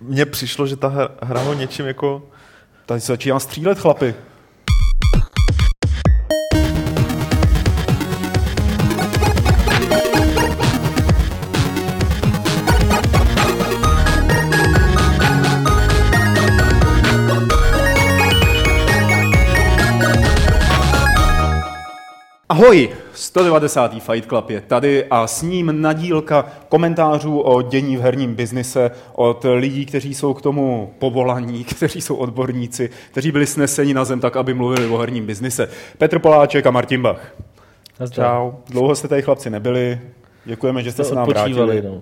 mně přišlo, že ta hra ho něčím jako... Tady se začíná střílet, chlapi. Ahoj, 190. Fight Club je tady a s ním nadílka komentářů o dění v herním biznise od lidí, kteří jsou k tomu povolaní, kteří jsou odborníci, kteří byli sneseni na zem tak, aby mluvili o herním biznise. Petr Poláček a Martin Bach. Čau. Dlouho jste tady chlapci nebyli, děkujeme, že jste se nám vrátili. No.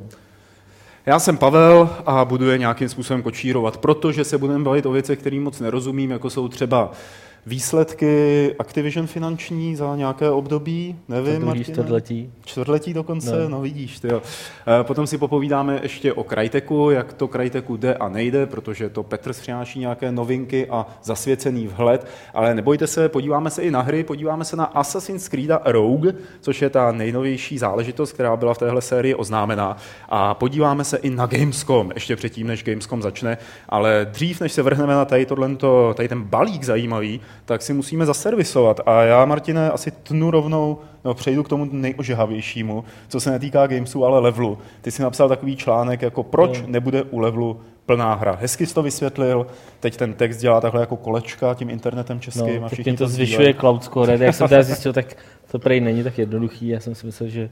Já jsem Pavel a budu je nějakým způsobem kočírovat, protože se budeme bavit o věcech, kterým moc nerozumím, jako jsou třeba výsledky Activision finanční za nějaké období, nevím, Martine? čtvrtletí. Čtvrtletí dokonce, no, no vidíš, ty jo. Eh, potom si popovídáme ještě o Cryteku, jak to Cryteku jde a nejde, protože to Petr přináší nějaké novinky a zasvěcený vhled, ale nebojte se, podíváme se i na hry, podíváme se na Assassin's Creed Rogue, což je ta nejnovější záležitost, která byla v téhle sérii oznámená a podíváme se i na Gamescom, ještě předtím, než Gamescom začne, ale dřív, než se vrhneme na tady, tohle, tady ten balík zajímavý, tak si musíme zaservisovat. A já, Martine, asi tnu rovnou, no, přejdu k tomu nejožehavějšímu, co se netýká gamesu, ale levelu. Ty jsi napsal takový článek, jako proč no. nebude u levelu plná hra. Hezky jsi to vysvětlil, teď ten text dělá takhle jako kolečka tím internetem českým. No, a všichni to, to zvyšuje cloud score. Jak jsem teda zjistil, tak to prej není tak jednoduchý. Já jsem si myslel, že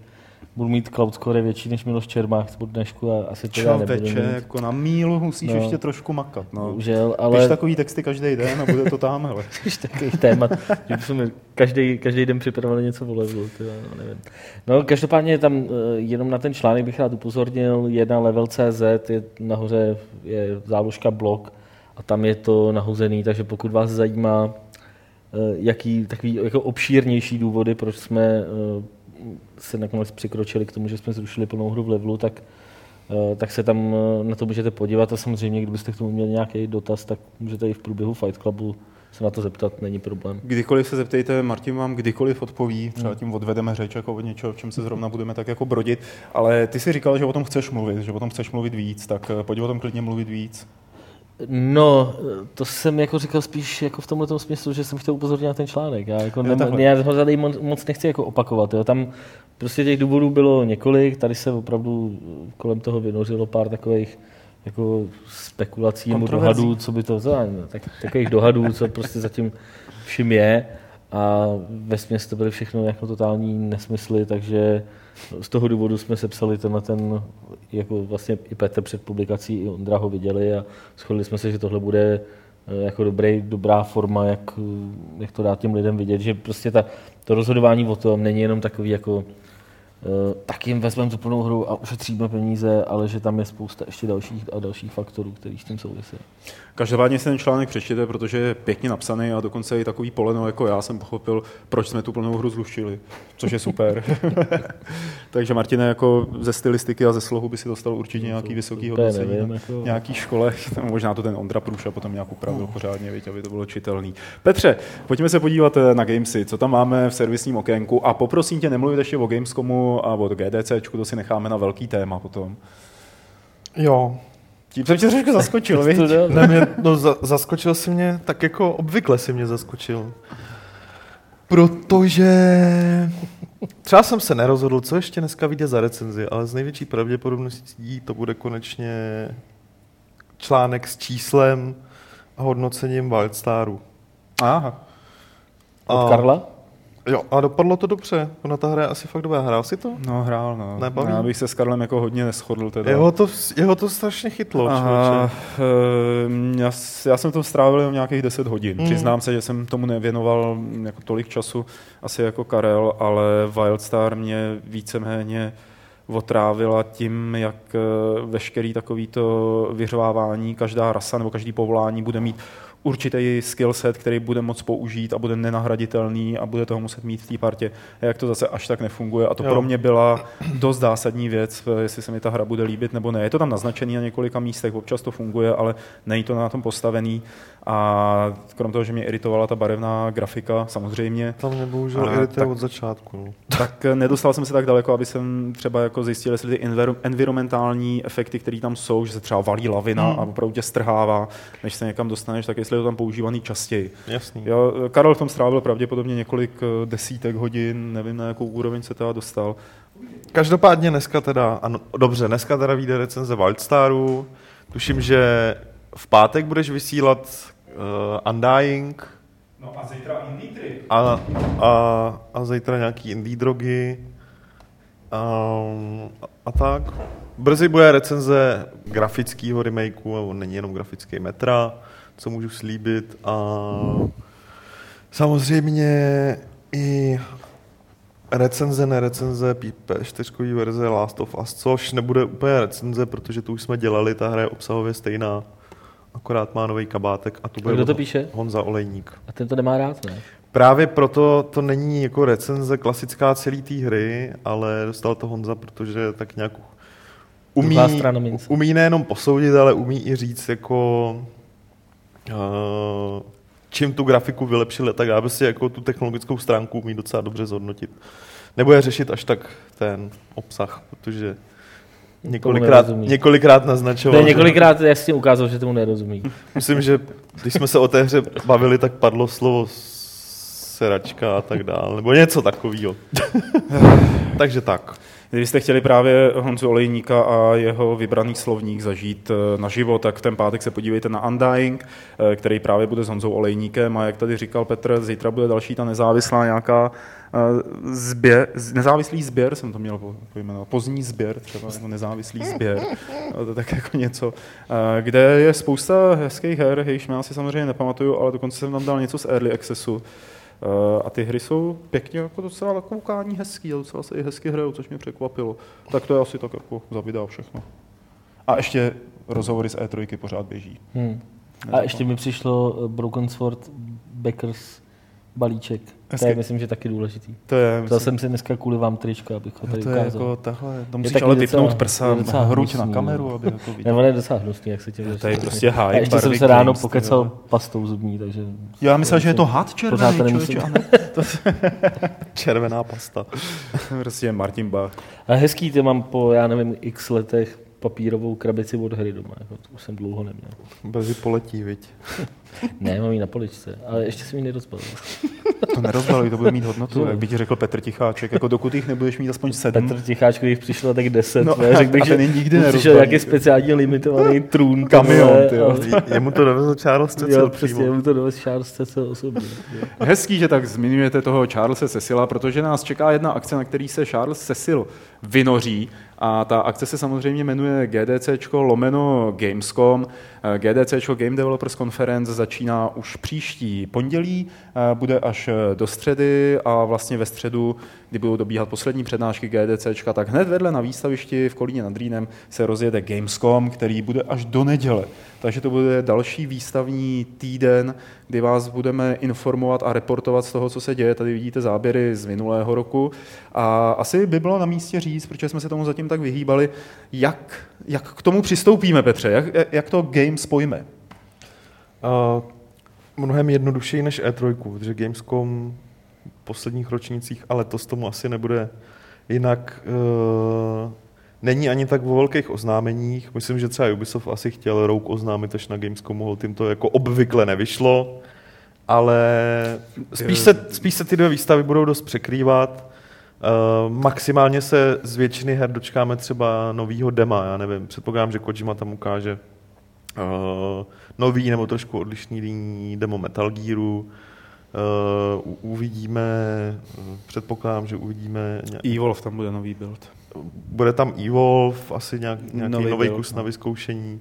budu mít cloud score větší než Miloš Čermák po dnešku a asi to nebudu mít. jako na mílu musíš no, ještě trošku makat. No. Užel, ale... Píš takový texty každý den a bude to tam, hele. Píš takový témat, že bychom každý, každý den připravili něco o levelu, no, nevím. No, každopádně tam uh, jenom na ten článek bych rád upozornil, jedna level.cz je nahoře je záložka blog a tam je to nahozený, takže pokud vás zajímá, uh, jaký takový jako obšírnější důvody, proč jsme uh, se nakonec přikročili k tomu, že jsme zrušili plnou hru v levelu, tak, eh, tak se tam eh, na to můžete podívat a samozřejmě, kdybyste k tomu měli nějaký dotaz, tak můžete i v průběhu Fight Clubu se na to zeptat, není problém. Kdykoliv se zeptejte, Martin vám kdykoliv odpoví, třeba hmm. tím odvedeme řeč jako od něčeho, v čem se zrovna budeme tak jako brodit, ale ty si říkal, že o tom chceš mluvit, že o tom chceš mluvit víc, tak eh, pojď o tom klidně mluvit víc. No, to jsem jako říkal spíš jako v tomhle smyslu, že jsem chtěl upozornit na ten článek. Já, jako ne, já ho tady moc nechci jako opakovat. Jo. Tam prostě těch důvodů bylo několik, tady se opravdu kolem toho vynořilo pár takových jako spekulací nebo dohadů, co by to, za, tak, takových dohadů, co prostě zatím všim je. A ve směs to byly všechno jako totální nesmysly, takže z toho důvodu jsme sepsali tenhle ten, jako vlastně i Petr před publikací, i Ondra ho viděli a shodli jsme se, že tohle bude eh, jako dobrý, dobrá forma, jak, jak to dát těm lidem vidět, že prostě ta, to rozhodování o tom není jenom takový jako Eh, tak jim vezmeme tu plnou hru a ušetříme peníze, ale že tam je spousta ještě dalších a dalších faktorů, který s tím souvisí. Každopádně si ten článek přečtěte, protože je pěkně napsaný a dokonce i takový poleno jako já jsem pochopil, proč jsme tu plnou hru zluštili, což je super. Takže Martine, jako ze stylistiky a ze slohu by si dostal určitě nějaký vysoký hodnocení na jako... nějaký škole, možná to ten Ondra Průša potom nějak upravil no. pořádně, viď, aby to bylo čitelný. Petře, pojďme se podívat eh, na Gamesy, co tam máme v servisním okénku a poprosím tě nemluvit ještě o Gamescomu a o GDC, to si necháme na velký téma potom. Jo, tím jsem tě trošku zaskočil, víš? ne, mě, no, za, zaskočil si mě, tak jako obvykle si mě zaskočil. Protože třeba jsem se nerozhodl, co ještě dneska vyjde za recenzi, ale z největší pravděpodobností to bude konečně článek s číslem a hodnocením Wildstaru. Aha. Od a... Karla? Jo, a dopadlo to dobře. Ona ta hra je asi fakt dobrá. Hrál si to? No, hrál, no. Nebaví? Já bych se s Karlem jako hodně neschodl teda. Jeho to, jeho to strašně chytlo, Aha, uh, já, já, jsem to strávil nějakých 10 hodin. Mm. Přiznám se, že jsem tomu nevěnoval jako tolik času, asi jako Karel, ale Wildstar mě víceméně otrávila tím, jak eh, veškerý takovýto vyřvávání, každá rasa nebo každý povolání bude mít určitý skill set, který bude moc použít a bude nenahraditelný a bude toho muset mít v té partě. A jak to zase až tak nefunguje. A to jo. pro mě byla dost zásadní věc, jestli se mi ta hra bude líbit nebo ne. Je to tam naznačený na několika místech, občas to funguje, ale není to na tom postavený. A krom toho, že mě iritovala ta barevná grafika, samozřejmě. Tam mě bohužel irituje od začátku. No. Tak nedostal jsem se tak daleko, aby jsem třeba jako zjistil, jestli ty environmentální efekty, které tam jsou, že se třeba valí lavina hmm. a opravdu tě strhává, než se někam dostaneš, tak jestli je to tam používaný častěji. Jasný. Jo, Karel v tom strávil pravděpodobně několik eh, desítek hodin, nevím na jakou úroveň se teda dostal. Každopádně dneska teda, ano, dobře, dneska teda vyjde recenze Wildstaru. Tuším, že v pátek budeš vysílat uh, Undying. No a zítra Indie Trip. A, a, a zítra nějaký indie drogy. Um, a, a tak. Brzy bude recenze grafického remakeu, nebo není jenom grafický metra, co můžu slíbit. A samozřejmě i recenze, nerecenze, P4 verze Last of Us, což nebude úplně recenze, protože tu už jsme dělali, ta hra je obsahově stejná akorát má nový kabátek a tu bude Kdo to píše? Honza Olejník. A ten to nemá rád, ne? Právě proto to není jako recenze klasická celé té hry, ale dostal to Honza, protože tak nějak umí, umí nejenom posoudit, ale umí i říct jako uh, čím tu grafiku vylepšili, tak aby si jako tu technologickou stránku umí docela dobře zhodnotit. Nebo je řešit až tak ten obsah, protože Několikrát, několikrát naznačoval. To několikrát jasně ukázal, že tomu nerozumí. Myslím, že když jsme se o té hře bavili, tak padlo slovo seračka a tak dále, nebo něco takového. Takže tak. Kdybyste chtěli právě Honzu Olejníka a jeho vybraný slovník zažít eh, naživo, tak v ten pátek se podívejte na Undying, eh, který právě bude s Honzou Olejníkem a jak tady říkal Petr, zítra bude další ta nezávislá nějaká zběr, nezávislý sběr, jsem to měl pojmenovat, pozdní sběr, třeba jako nezávislý sběr, to tak jako něco, kde je spousta hezkých her, jejichž já si samozřejmě nepamatuju, ale dokonce jsem tam dal něco z Early Accessu, Eh, a ty hry jsou pěkně jako docela koukání hezký, a docela se i hezky hrajou, což mě překvapilo. Tak to je asi tak jako za video všechno. A ještě rozhovory z E3 pořád běží. Hmm. A ještě mi přišlo eh, Broken Sword Backers balíček. Hezky. To je, myslím, že taky důležitý. To je, myslím... jsem si dneska kvůli vám tričko, abych ho tady to je ukázal. Jako tahle, to musíš ale vypnout prsa, hruď na kameru, aby to viděl. Nebo je docela hnusný, jak se tě To je prostě high. A ještě jsem se ráno pokecal jo. pastou zubní, takže... Já myslel, že je to had červený, člověče, Červená pasta. prostě Martin Bach. A hezký to mám po, já nevím, x letech papírovou krabici od hry doma. Jako, to už jsem dlouho neměl. Brzy poletí, viď? ne, mám ji na poličce, ale ještě jsem ji nerozbalil. to nerozbaluj, to bude mít hodnotu, jak by ti řekl Petr Ticháček. Jako dokud jich nebudeš mít aspoň sedm. Petr Ticháček, když přišlo tak deset, no, ne, řekl bych, že nikdy přišel nějaký speciálně limitovaný trůn. Kamion, ty Jemu to dovezl Charles Cecil jo, přesně, jemu to dovezl Charles Cecil osobně. Hezký, že tak zmiňujete toho Charlesa Cecila, protože nás čeká jedna akce, na který se Charles Cecil vynoří a ta akce se samozřejmě jmenuje GDC lomeno Gamescom. Eh, GDC Game Developers Conference začíná už příští pondělí, eh, bude až do středy a vlastně ve středu, kdy budou dobíhat poslední přednášky GDC, tak hned vedle na výstavišti v Kolíně nad Rýnem se rozjede Gamescom, který bude až do neděle. Takže to bude další výstavní týden, kdy vás budeme informovat a reportovat z toho, co se děje. Tady vidíte záběry z minulého roku. A asi by bylo na místě říct, protože jsme se tomu zatím tak vyhýbali, jak, jak k tomu přistoupíme, Petře, jak, jak to game spojíme? Uh, mnohem jednodušeji než E3, protože Gamescom posledních ročnících, ale to z tomu asi nebude jinak. Uh, není ani tak o velkých oznámeních. Myslím, že třeba Ubisoft asi chtěl Rogue oznámit až na Gamescomu, tím to jako obvykle nevyšlo, ale spíš se, spíš se ty dvě výstavy budou dost překrývat. Uh, maximálně se z většiny her dočkáme třeba novýho dema, já nevím, předpokládám, že Kojima tam ukáže uh, nový nebo trošku odlišný demo Metal Gearu, uvidíme, předpokládám, že uvidíme... Nějak... Evolve tam bude nový build bude tam Evolve, asi nějak, nějaký nový, nový kus no. na vyzkoušení.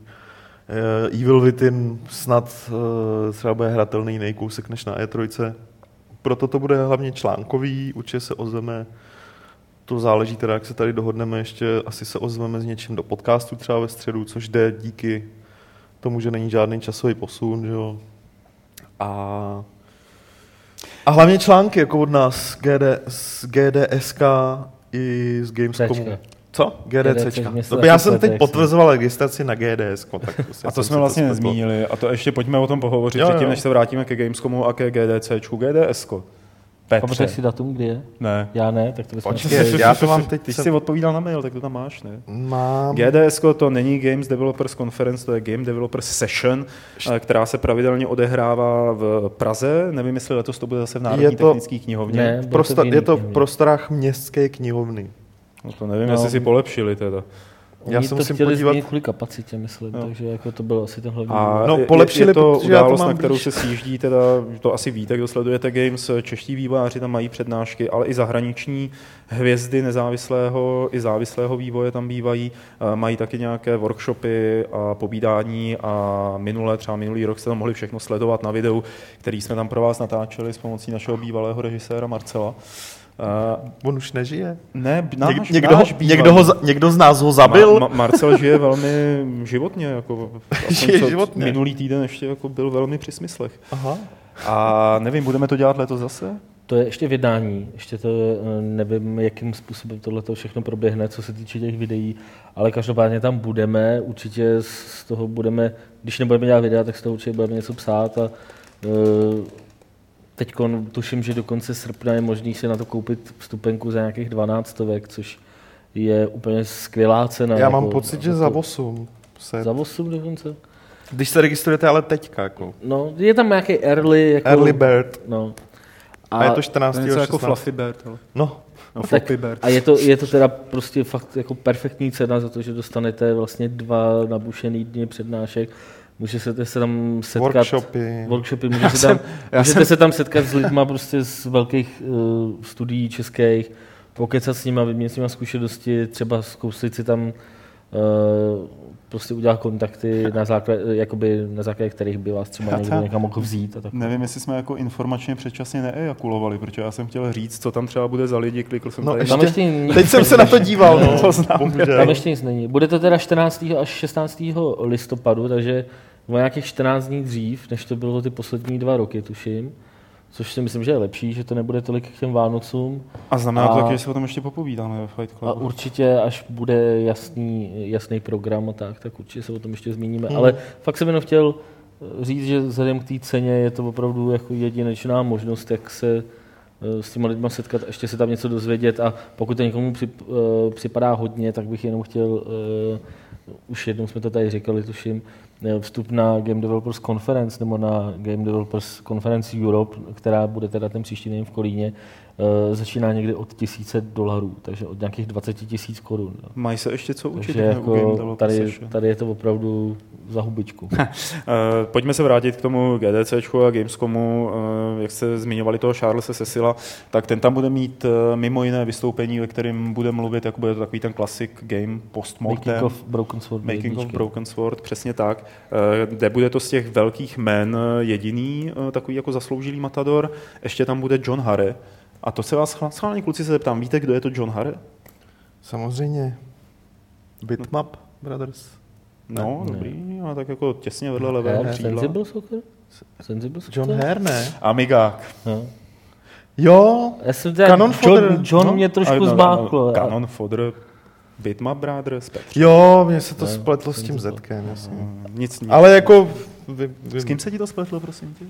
Uh, Evil Within snad uh, třeba bude hratelný jiný kousek než na E3. Proto to bude hlavně článkový, určitě se ozveme, to záleží teda, jak se tady dohodneme, ještě asi se ozveme s něčím do podcastu třeba ve středu, což jde díky tomu, že není žádný časový posun, že jo. A, a hlavně články jako od nás, GD, z GDSK i z Gamescomu. Tečka. Co? GDC. GDC, To já jsem teď potvrzoval registraci na GDS. Tak A to jsme vlastně nezmínili. A to ještě pojďme o tom pohovořit Jo, předtím, jo. než se vrátíme ke Gamescomu a ke GDCčku. GDSko. Petře. Pamatuješ si datum, kdy je? Ne. Já ne, tak to bychom Počkej, já to mám teď. Ty jsem- jsi odpovídal na mail, tak to tam máš, ne? Mám... GDS to není Games Developers Conference, to je Game Developers Session, eh, která se pravidelně odehrává v Praze. Nevím, jestli letos to bude zase v Národní Je to- technické knihovně. Ne, Prosta- to je to v knihovně. prostorách městské knihovny. No to nevím, No. jestli si polepšili teda. Já Oni se to musím chtěli podívat- změnit kvůli kapacitě, myslím, Jo. takže jako to bylo asi ten hlavní. A No, je- polepšili, je to protože já to událost, mám na kterou blíž. se sjíždí, teda, to asi víte, kdo sledujete Games, čeští vývojáři tam mají přednášky, ale i zahraniční hvězdy nezávislého i závislého vývoje tam bývají, Eh, mají taky nějaké workshopy a povídání a minule, třeba minulý rok jste tam mohli všechno sledovat na videu, který jsme tam pro vás natáčeli s pomocí našeho bývalého režiséra Marcela. Eh, On už nežije. Ne, náš, Něk, někdo, náš ho, někdo, ho, někdo z nás ho zabil? Ma, Ma, Marcel žije velmi životně, jako Žije životně. minulý týden ještě jako byl velmi při smyslech. Aha. A nevím, budeme to dělat letos zase? To je ještě v jednání, ještě to eh, nevím, jakým způsobem tohle všechno proběhne, co se týče těch videí, ale každopádně tam budeme, určitě z toho budeme, když nebudeme dělat videa, tak z toho určitě budeme něco psát a teď tuším, že do konce srpna je možný si na to koupit vstupenku za nějakých 12 stovek, což je úplně skvělá cena. Já mám jako, pocit, že jako- za 8. Se, Za 8 dokonce? když se registrujete ale teďka, jako. No, je tam nějaký early, jako, Early bird. No. A, je to 14. To je jako 16. Fluffy Bird, ale. No, No, Tak, Floppy Bird. a je to, je to teda prostě fakt jako perfektní cena za to, že dostanete vlastně dva nabušený dny přednášek. Můžete se tam setkat. workshopy. Workshopy, můžete, se tam, já můžete jsem- se tam setkat s lidma prostě z velkých uh, studií českých, pokecat s nimi, vyměnit s nimi zkušenosti, třeba zkusit si tam uh, prostě udělat kontakty, na základě, jakoby, na základě kterých by vás třeba někdo někam mohl vzít. A tak. Nevím, jestli jsme jako informačně předčasně neejakulovali, protože já jsem chtěl říct, co tam třeba bude za lidi, klikl jsem No, tady. Tam ještě- ještě nic Teď jsem se na to díval, no. To znám. Bohužel. Tam ještě nic není. Bude to teda 14. až 16. listopadu, takže o nějakých 14 dní dřív, než to bylo ty poslední dva roky, tuším. Což si myslím, že je lepší, že to nebude tolik k těm Vánocům. A znamená to A- taky, že se o tom ještě popovídáme ve Fight A Clubu. určitě, až bude jasný, jasný program a tak, tak určitě se o tom ještě zmíníme. Hmm. Ale fakt jsem jenom chtěl říct, že vzhledem k té ceně je to opravdu jako jedinečná možnost, jak se eh, s těma lidma setkat, a ještě se tam něco dozvědět a pokud to někomu přip, eh, připadá hodně, tak bych jenom chtěl, eh, už jednou jsme to tady říkali, tuším, vstup na Game Developers Conference nebo na Game Developers Conference Europe, která bude teda ten příští den v Kolíně, eh, začíná někdy od tisíce dolarů, takže od nějakých 20 tisíc korun. jo. Mají se ještě co učit? Takže jako tady, tady je to opravdu za hubičku. Eh, Pojďme se vrátit k tomu GDCčku a Gamescomu. Eh, Jak jste zmiňovali toho Charlesa Cecila, tak ten tam bude mít eh, mimo jiné vystoupení, ve kterém bude mluvit, jako bude to takový ten classic game postmortem. Making of Broken Sword. Making of. Broken Sword, přesně tak. Eh, Kde bude to z těch velkých men eh, jediný eh, takový jako zasloužilý matador. Ještě tam bude John Harre. A to se vás schválně kluci se zeptám, víte, kdo je to John Harre? Samozřejmě. Bitmap Brothers. No, Ne. dobrý, a tak jako těsně vedle levého Her, křídla. Sensible Soccer? Sensible Soccer? John Hare, ne? Amigák. No. Jo, Já jsem teda, Canon John, Fodder, John no. mě trošku no, no, zmáklo. Canon Fodder, Bitmap Brothers, Petr. jo, mně se to Ne, spletlo s tím. Zetkem, jasně. Nic, nic. Ale jako... Vy, vy, S kým se ti to spletlo, prosím tě?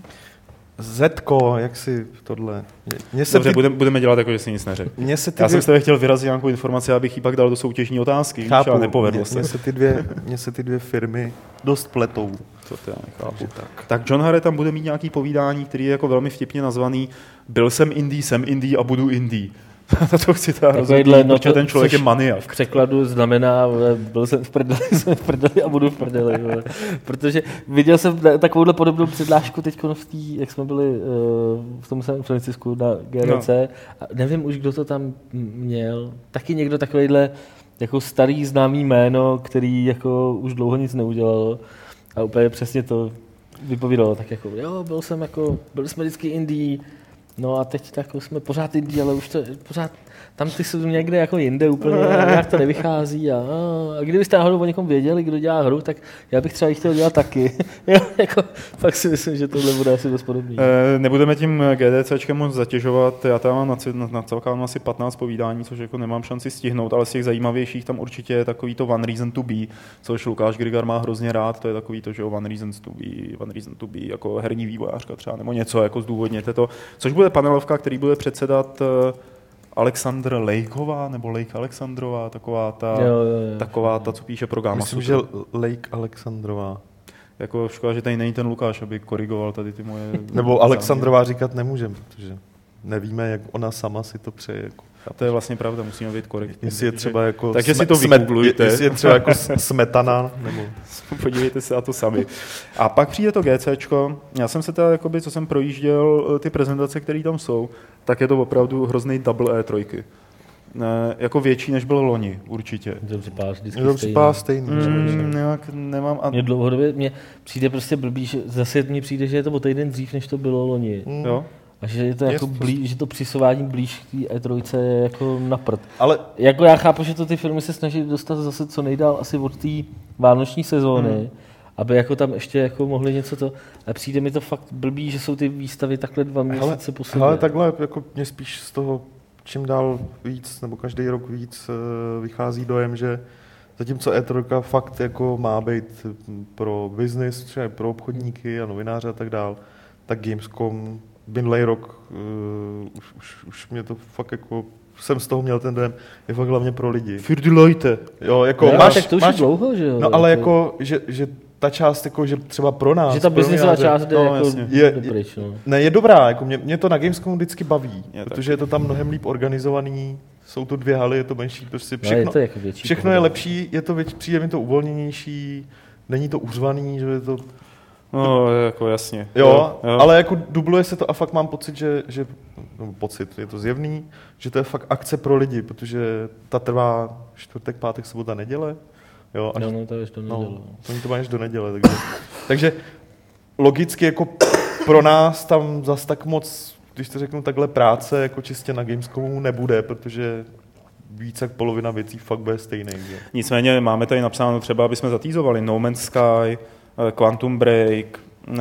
Zetko, jak si tohle... Mně se, Dobře, ty, budeme, budeme dělat jako, že si nic neřekl. mně se ty Já dvě, jsem tebe chtěl vyrazit nějakou informaci, abych ji pak dal do soutěžní otázky, víš, ale nepovedlo mně, se. mně se, ty dvě, mně se ty dvě firmy dost pletou. To já nechápu. Tak. Tak John Harre tam bude mít nějaký povídání, který je jako velmi vtipně nazvaný Byl jsem indie, jsem indie a budu indie. Na to chci hrozně, Takovýhle, no to- ten člověk je maniak. V překladu znamená, byl jsem v prdeli, jsem v prdeli a budu v prdeli. Vole. Protože viděl jsem ta- takovouhle podobnou přednášku teď v tý, jak jsme byli uh, v tom San Francisku na GDC. No. A nevím už, kdo to tam měl. Taky někdo takovýhle jako starý známý jméno, který jako už dlouho nic neudělal. A úplně přesně to vypovídalo. Tak jako, jo, byl jsem jako, byli jsme vždycky indie, No a teď tak jsme pořád indie, ale už to pořád tam ty jsou někde jako jinde úplně, jak to nevychází. A, a kdybyste náhodou o někom věděli, kdo dělá hru, tak já bych třeba chtěl dělat taky. jo, jako, fakt si myslím, že tohle bude asi dost podobný. E, nebudeme tím GDCčkem moc zatěžovat, já tam mám na, na, na celkem asi 15 povídání, což jako nemám šanci stihnout, ale z těch zajímavějších tam určitě je takový to One Reason to Be, což Lukáš Grigar má hrozně rád, to je takový to, že One Reason to Be, One Reason to Be, jako herní vývojářka třeba, nebo něco, jako zdůvodněte to, což bude panelovka, který bude předsedat eh, Alexandr Lejková, nebo Lejk Alexandrová, taková ta, jo, jo, jo. taková ta, co píše pro Gama Myslím, že Lejk Alexandrová. Jako škoda, že tady není ten Lukáš, aby korigoval tady ty moje... nebo Alexandrová říkat nemůžeme, protože nevíme, jak ona sama si to přeje. Jako. A to je vlastně pravda, musíme být korektní. Jestli je třeba jako Takže sme, si to vygooglujte. Jestli je třeba jako smetana, nebo... Podívejte se na to sami. A pak přijde to GCčko. Já jsem se teda, jakoby, co jsem projížděl, eh, ty prezentace, které tam jsou, tak je to opravdu hrozný double E3. Ne, jako větší, než bylo loni, určitě. To připadá vždycky to připadá stejný. Mm, nějak nemám... A... Mně dlouhodobě mě přijde prostě blbý, že zase mně přijde, že je to o týden dřív, než to bylo loni. Mm. Jo? A že je to jako blí, že to přisování blíž k té E3 je jako na prd. Ale... Jako já chápu, že to ty filmy se snaží dostat zase co nejdál asi od té vánoční sezóny, hmm. aby jako tam ještě jako mohli něco to... A přijde mi to fakt blbý, že jsou ty výstavy takhle dva měsíce po sobě. Ale takhle jako mě spíš z toho čím dál víc, nebo každý rok víc eh, vychází dojem, že zatímco E3 fakt jako má být pro třeba pro obchodníky a novináře a tak dál, tak Gamescom minulý rok uh, už, už, už mě to fakt jako jsem z toho měl ten dojem, je fakt hlavně pro lidi. Für die Leute. Jo, jako ne, máš, tak to už máš, dlouho, že jo? No ale jako, že, že ta část, jako, že třeba pro nás. Že ta biznisová část jde no, jako je, je, pryč, no. Ne, je dobrá, jako mě, mě to na Gamescomu vždycky baví, je protože je to tam mnohem líp organizovaný, jsou to dvě haly, je to menší, prostě všechno, no, je, to jako větší všechno je lepší, je to věč, přijde mi to uvolněnější, není to uřvaný, že je to No, jako jasně. Jo, jo, ale jako dubluje se to a fakt mám pocit, že, že no, pocit, je to zjevný, že to je fakt akce pro lidi, protože ta trvá čtvrtek, pátek, sobota, neděle. Jo, až, no, no, to je do neděle. No, oni to mají až do neděle, takže, takže logicky jako pro nás tam zas tak moc, když to řeknu takhle, práce jako čistě na Gamescomu nebude, protože více jak polovina věcí fakt bude stejný. Že? Nicméně máme tady napsáno třeba, aby jsme zatýzovali No Man's Sky, Quantum Break, uh,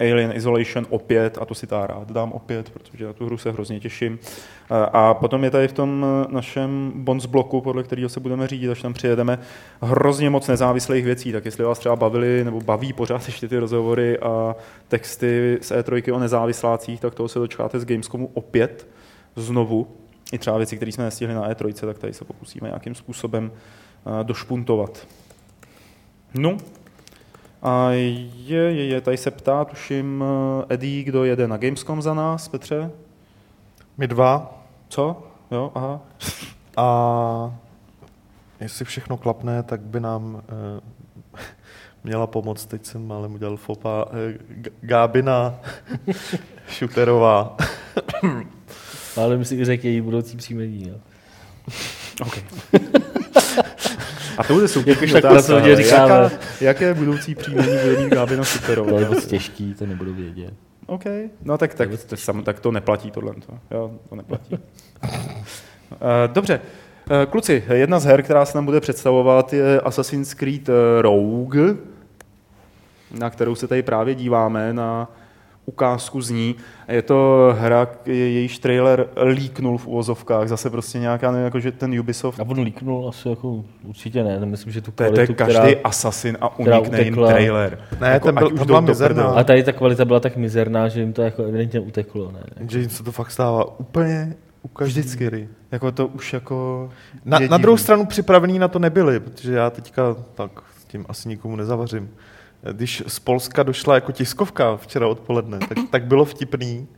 Alien Isolation opět, a to si tá rád dám opět, protože na tu hru se hrozně těším. Uh, a potom je tady v tom našem bonus bloku, podle kterého se budeme řídit, až tam přijedeme, hrozně moc nezávislých věcí, tak jestli vás třeba bavili nebo baví pořád ještě ty rozhovory a texty z E3 o nezávislácích, tak toho se dočkáte z Gamescomu opět znovu. I třeba věci, které jsme nestihli na E3, tak tady se pokusíme nějakým způsobem došpuntovat. No, a je, je, je, tady se ptá, tuším, eh, Eddie, kdo jede na Gamescom za nás, Petře? My dva. Co? Jo, aha. A jestli všechno klapne, tak by nám eh, měla pomoct, teď jsem málem udělal fopa, eh, Gábina Šuterová. Ale si řekl její budoucí příjmení. Jo. Okay. A to bude super. Jak otázka, jaká, jaké budoucí příjmení bude mít Gábina Superová? To je moc těžký, to nebudu vědět. OK, no tak, tak, to, sam, tak to neplatí tohle. Jo, to neplatí. uh, dobře, uh, kluci, jedna z her, která se nám bude představovat, je Assassin's Creed Rogue, na kterou se tady právě díváme, na ukázku z ní. Je to hra, jejíž trailer líknul v uvozovkách, zase prostě nějaká, nevím, jako, že ten Ubisoft... A on líknul asi jako určitě ne, myslím, že tu kvalitu, to je, každý která, Assassin a unikne jim trailer. Ne, jako, ten byl, už byla mizerná. A tady ta kvalita byla tak mizerná, že jim to jako evidentně uteklo. Ne? Že jim se to fakt stává úplně Vždycky. Jako to už jako... Na, na druhou stranu připravený na to nebyli, protože já teďka tak s tím asi nikomu nezavařím když z Polska došla jako tiskovka včera odpoledne, tak, tak bylo vtipný,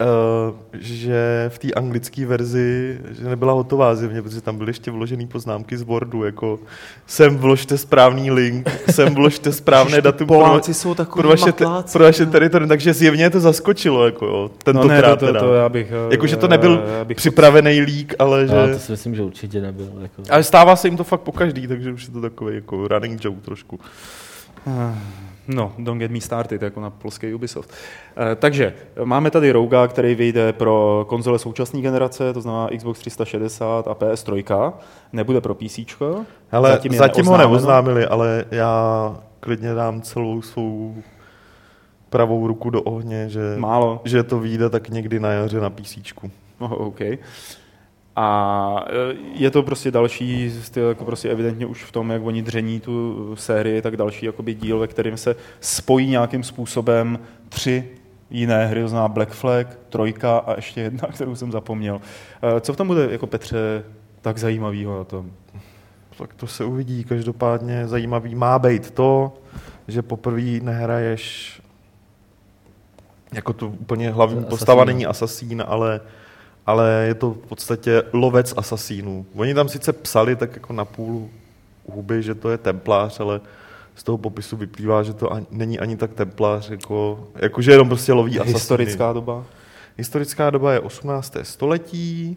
Uh, že v té anglické verzi že nebyla hotová zjevně, protože tam byly ještě vložené poznámky z Wordu, jako sem vložte správný link, sem vložte správné datum Poláci pro, jsou pro vaše, te, pro vaše teritorium, takže zjevně to zaskočilo, jako jo, tentokrát no ne, to, to, to, já bych, jako, že to nebyl bych připravený lík, ale že... No, to si myslím, že určitě nebyl. Jako... Ale stává se jim to fakt po každý, takže už je to takový jako running joke trošku. No, don't get me started, jako na polský Ubisoft. E, takže máme tady Rouga, který vyjde pro konzole současné generace, to znamená Xbox 360 a PS3. Nebude pro PC. Hele, zatím, zatím ho neoznámili, ale já klidně dám celou svou pravou ruku do ohně, že, Málo. že to vyjde tak někdy na jaře na PC. Oh, OK. A e, je to prostě další styl, jako prostě evidentně už v tom, jak oni dření tu sérii, tak další jakoby díl, ve kterém se spojí nějakým způsobem tři jiné hry, to znamená Black Flag, Trojka a ještě jedna, kterou jsem zapomněl. E, co v tom bude, jako Petře, tak zajímavého na tom? Tak to se uvidí. Každopádně zajímavý má být to, že poprvé nehraješ jako to úplně hlavní postava není asasín, ale ale je to v podstatě lovec asasínů. Oni tam sice psali tak jako na půl huby, že to je templář, ale z toho popisu vyplývá, že to ani, není ani tak templář, jako, jako že jenom prostě loví asasíny. Historická doba? Historická doba je 18. století,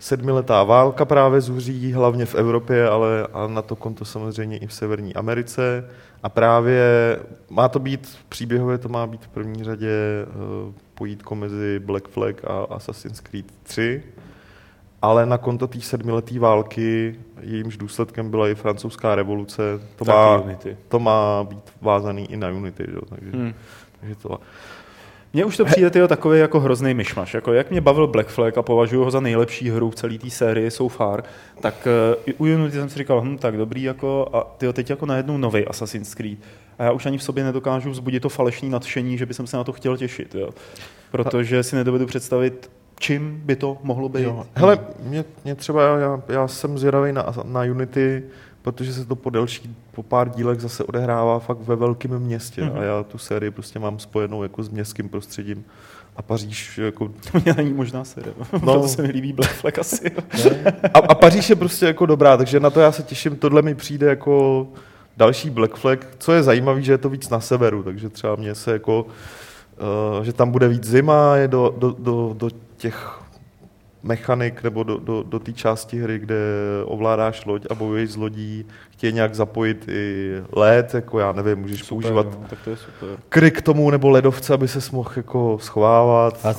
sedmiletá válka právě zuří, hlavně v Evropě, ale a na to konto samozřejmě i v Severní Americe. A právě má to být, příběhově to má být v první řadě uh, pojítko mezi Black Flag a Assassin's Creed 3, ale na konto té sedmileté války, jejímž důsledkem byla i francouzská revoluce, to, má, to má být vázaný i na Unity. Že? Takže, hmm. takže to, mně už to přijde tyjo, takový jako hrozný myšmaš. Jako jak mě bavil Black Flag a považuji ho za nejlepší hru v celé té sérii so far, tak uh, u Unity jsem si říkal, hm, tak dobrý, jako, a tyjo, teď jako najednou nový Assassin's Creed. A já už ani v sobě nedokážu vzbudit to falešní nadšení, že bych se na to chtěl těšit. Jo. Protože si nedovedu představit, čím by to mohlo být. Jo. Hele, mě, mě třeba, já, já jsem zvědavý na, na Unity, protože se to po delší, po pár dílech zase odehrává fakt ve velkém městě mm-hmm. a já tu sérii prostě mám spojenou jako s městským prostředím a Paříž jako... To mě není možná série, no. to se mi líbí Black Flag asi. a, a Paříž je prostě jako dobrá, takže na to já se těším, tohle mi přijde jako další Black Flag, co je zajímavé, že je to víc na severu, takže třeba mě se jako, uh, že tam bude víc zima, je do, do, do, do těch mechanik nebo do, do, do té části hry, kde ovládáš loď a bojuješ z lodí, chtějí nějak zapojit i led, jako já nevím, můžeš super, používat no, tak to je super. kryk tomu nebo ledovce, aby se mohl jako schovávat a,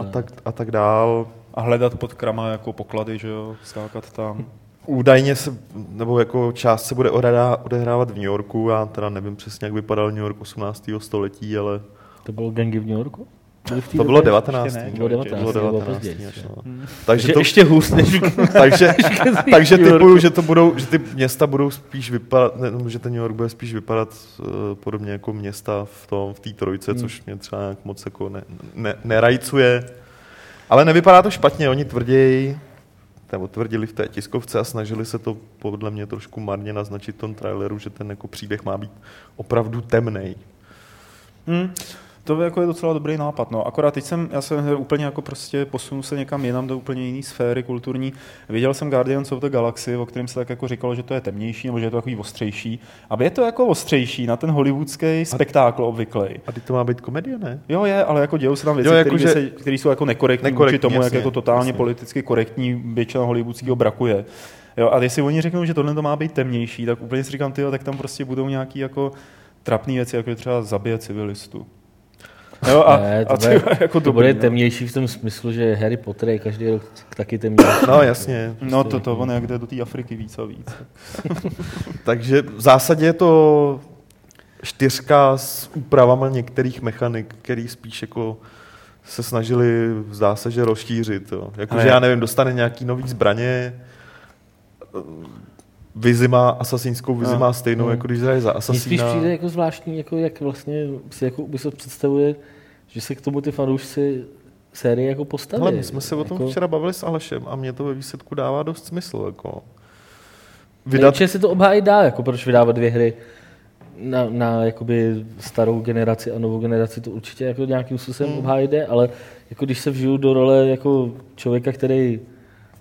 a, tak, a tak dál. A hledat pod krama jako poklady, že jo, skákat tam. Údajně se, nebo jako část se bude odehrávat v New Yorku, já teda nevím přesně, jak vypadal New York 18. století, ale... To bylo gangy v New Yorku? To bylo 19. Ne, bylo 19. Bylo 19. Bylo 19 až, no. hmm. Takže to, ještě hůř než... takže, takže typuju, že to budou, že ty města budou spíš vypadat, ne, že ten New York bude spíš vypadat uh, podobně jako města v tom, v té trojce, hmm. což mě třeba nějak moc jako ne, ne, nerajcuje. Ale nevypadá to špatně, oni tvrději, nebo tvrdili v té tiskovce a snažili se to podle mě trošku marně naznačit v tom traileru, že ten jako příběh má být opravdu temný. Hmm to jako je docela dobrý nápad. No. Akorát teď jsem, já jsem úplně jako prostě posunul se někam jinam do úplně jiné sféry kulturní. Viděl jsem Guardians of the Galaxy, o kterém se tak jako říkalo, že to je temnější nebo že je to takový ostřejší. A je to jako ostřejší na ten hollywoodský spektákl obvyklý. A ty to má být komedie, ne? Jo, je, ale jako dějou se tam věci, jako které jsou jako nekorektní, nekorektní vůči tomu, jasně, jak jako totálně jasně. politicky korektní většina hollywoodského braku je. Jo, a jestli oni řeknou, že tohle to má být temnější, tak úplně si říkám, tyjo, tak tam prostě budou nějaký jako trapné věci, jako je třeba zabije civilistu. Jo, a, ne, to, a bude, jako to bude no. temnější v tom smyslu, že Harry Potter je každý rok taky temnější. No jasně. No to, to on jak jde do té Afriky víc a víc. Takže v zásadě je to čtyřka s úpravama některých mechanik, který spíš jako se snažili, zdá se, že rozšířit. Jakože já nevím, dostane nějaký nový zbraně, vizi má asasínskou vizi no. má stejnou, no. jako když hraje za asasína. Mně přijde jako zvláštní, jako jak vlastně si jako Ubisoft představuje, že se k tomu ty fanoušci série jako postaví. Ale my jsme se o tom jako... včera bavili s Alešem a mě to ve výsledku dává dost smysl. Jako. Vydat... Nevím, si to obhájit dá, jako proč vydávat dvě hry na, na jakoby starou generaci a novou generaci, to určitě jako nějakým způsobem hmm. obhájit jde, ale jako když se vžiju do role jako člověka, který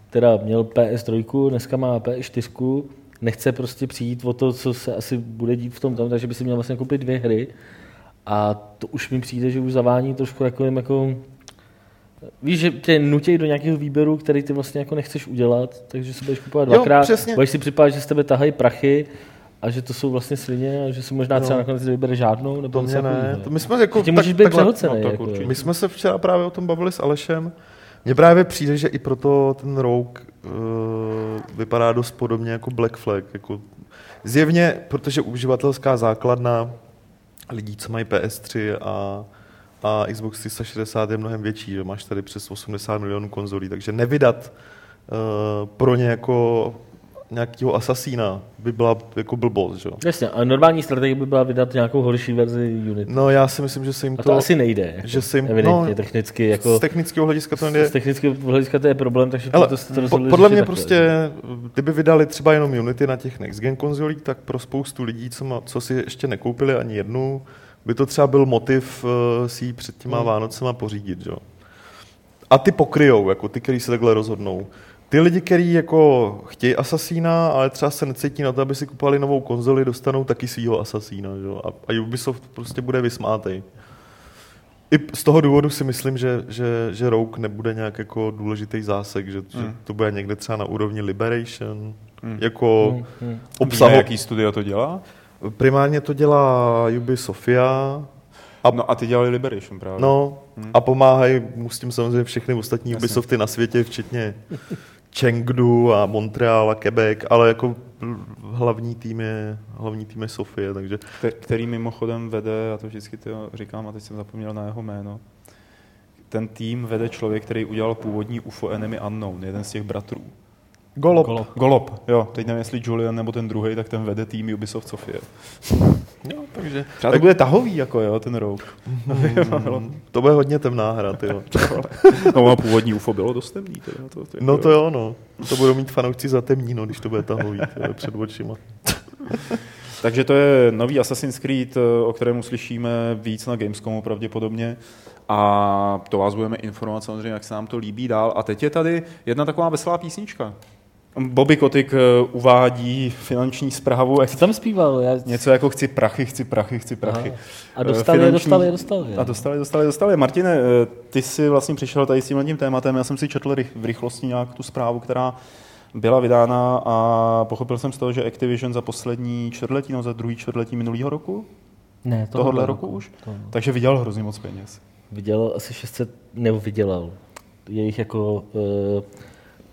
teda měl PS3, dneska má PS4, nechce prostě přijít o to, co se asi bude dít v tom tam, takže by si měl vlastně koupit dvě hry. A to už mi přijde, že už zavání trošku jako, jako Víš, že tě nutí do nějakého výběru, který ty vlastně jako nechceš udělat, takže si budeš kupovat dvakrát, budeš si připadat, že z tebe tahají prachy a že to jsou vlastně slině a že si možná třeba no. nakonec vybere žádnou, nebo to mě ne. To my jsme jako, Ty můžeš být přehocený. No, jako. My jsme se včera právě o tom bavili s Alešem. Mně právě přijde, že i proto ten Rogue uh, vypadá dost podobně jako Black Flag. Jako zjevně, protože uživatelská základna lidí, co mají PS3 a, a Xbox 360 je mnohem větší, že máš tady přes 80 milionů konzolí, takže nevydat uh, pro ně jako nějakého asasína by byla jako blbost, že? Jasně, a normální strategie by byla vydat nějakou horší verzi Unity. No já si myslím, že se jim to... A to asi nejde. Jako, že se jim, evidentně, no, technicky. Jako, z technického hlediska to nejde. Z technického hlediska to je problém, takže Ale to, to po, podle mě prostě, kdyby vydali třeba jenom Unity na těch next gen konzolích, tak pro spoustu lidí, co, má, co si ještě nekoupili ani jednu, by to třeba byl motiv uh, si ji před těma hmm. Vánocema pořídit, že? A ty pokryjou, jako ty, kteří se takhle rozhodnou. Ty lidi, kteří jako chtějí Asasína, ale třeba se necítí na to, aby si kupovali novou konzoli, dostanou taky svýho Asasína. Že? A, a Ubisoft prostě bude vysmátej. I z toho důvodu si myslím, že, že, že Rogue nebude nějak jako důležitý zásek, že, mm. že hmm. to bude někde třeba na úrovni Liberation, mm. jako mm. Mm. obsahu. Jaký studio to dělá? Primárně to dělá Ubisofia, a, no a ty dělali Liberation právě. No hmm. a pomáhají mu s tím samozřejmě všechny ostatní Jasně. Ubisofty na světě, včetně Chengdu a Montreal a Quebec, ale jako hlavní tým je, hlavní tým je Sofie, takže... Který mimochodem vede, já to vždycky to říkám a teď jsem zapomněl na jeho jméno, ten tým vede člověk, který udělal původní UFO Enemy Unknown, jeden z těch bratrů. Golop. Golop. Golop, jo. Teď nevím, jestli Julian nebo ten druhý, tak ten vede tým Ubisoft Sofie. Jo, takže... Třeba tak... to bude tahový, jako jo, ten rok. Mm, to bude hodně temná hra, ty jo. no a původní UFO bylo dost temný. Teda, to, to, no to jo, no. To budou mít fanoušci za temní, no, když to bude tahový tyjo, před očima. Takže to je nový Assassin's Creed, o kterém slyšíme víc na Gamescomu pravděpodobně. A to vás budeme informovat samozřejmě, jak se nám to líbí dál. A teď je tady jedna taková veselá písnička. Bobby Kotik eh, uvádí finanční zprávu. Co tam zpíval? Já... Něco jako chci prachy, chci prachy, chci prachy. Aha. A dostali, finanční... dostali, dostali. A dostali, dostali, dostali. Martine, eh, ty jsi vlastně přišel tady s tím tématem, já jsem si četl v rychlosti nějak tu zprávu, která byla vydána a pochopil jsem z toho, že Activision za poslední čtvrtletí, no za druhý čtvrtletí minulého roku? Ne, tohohle, tohohle roku, roku už? To... Takže vydělal hrozně moc peněz. Vydělal asi 600, nebo vydělal. Jejich jako e,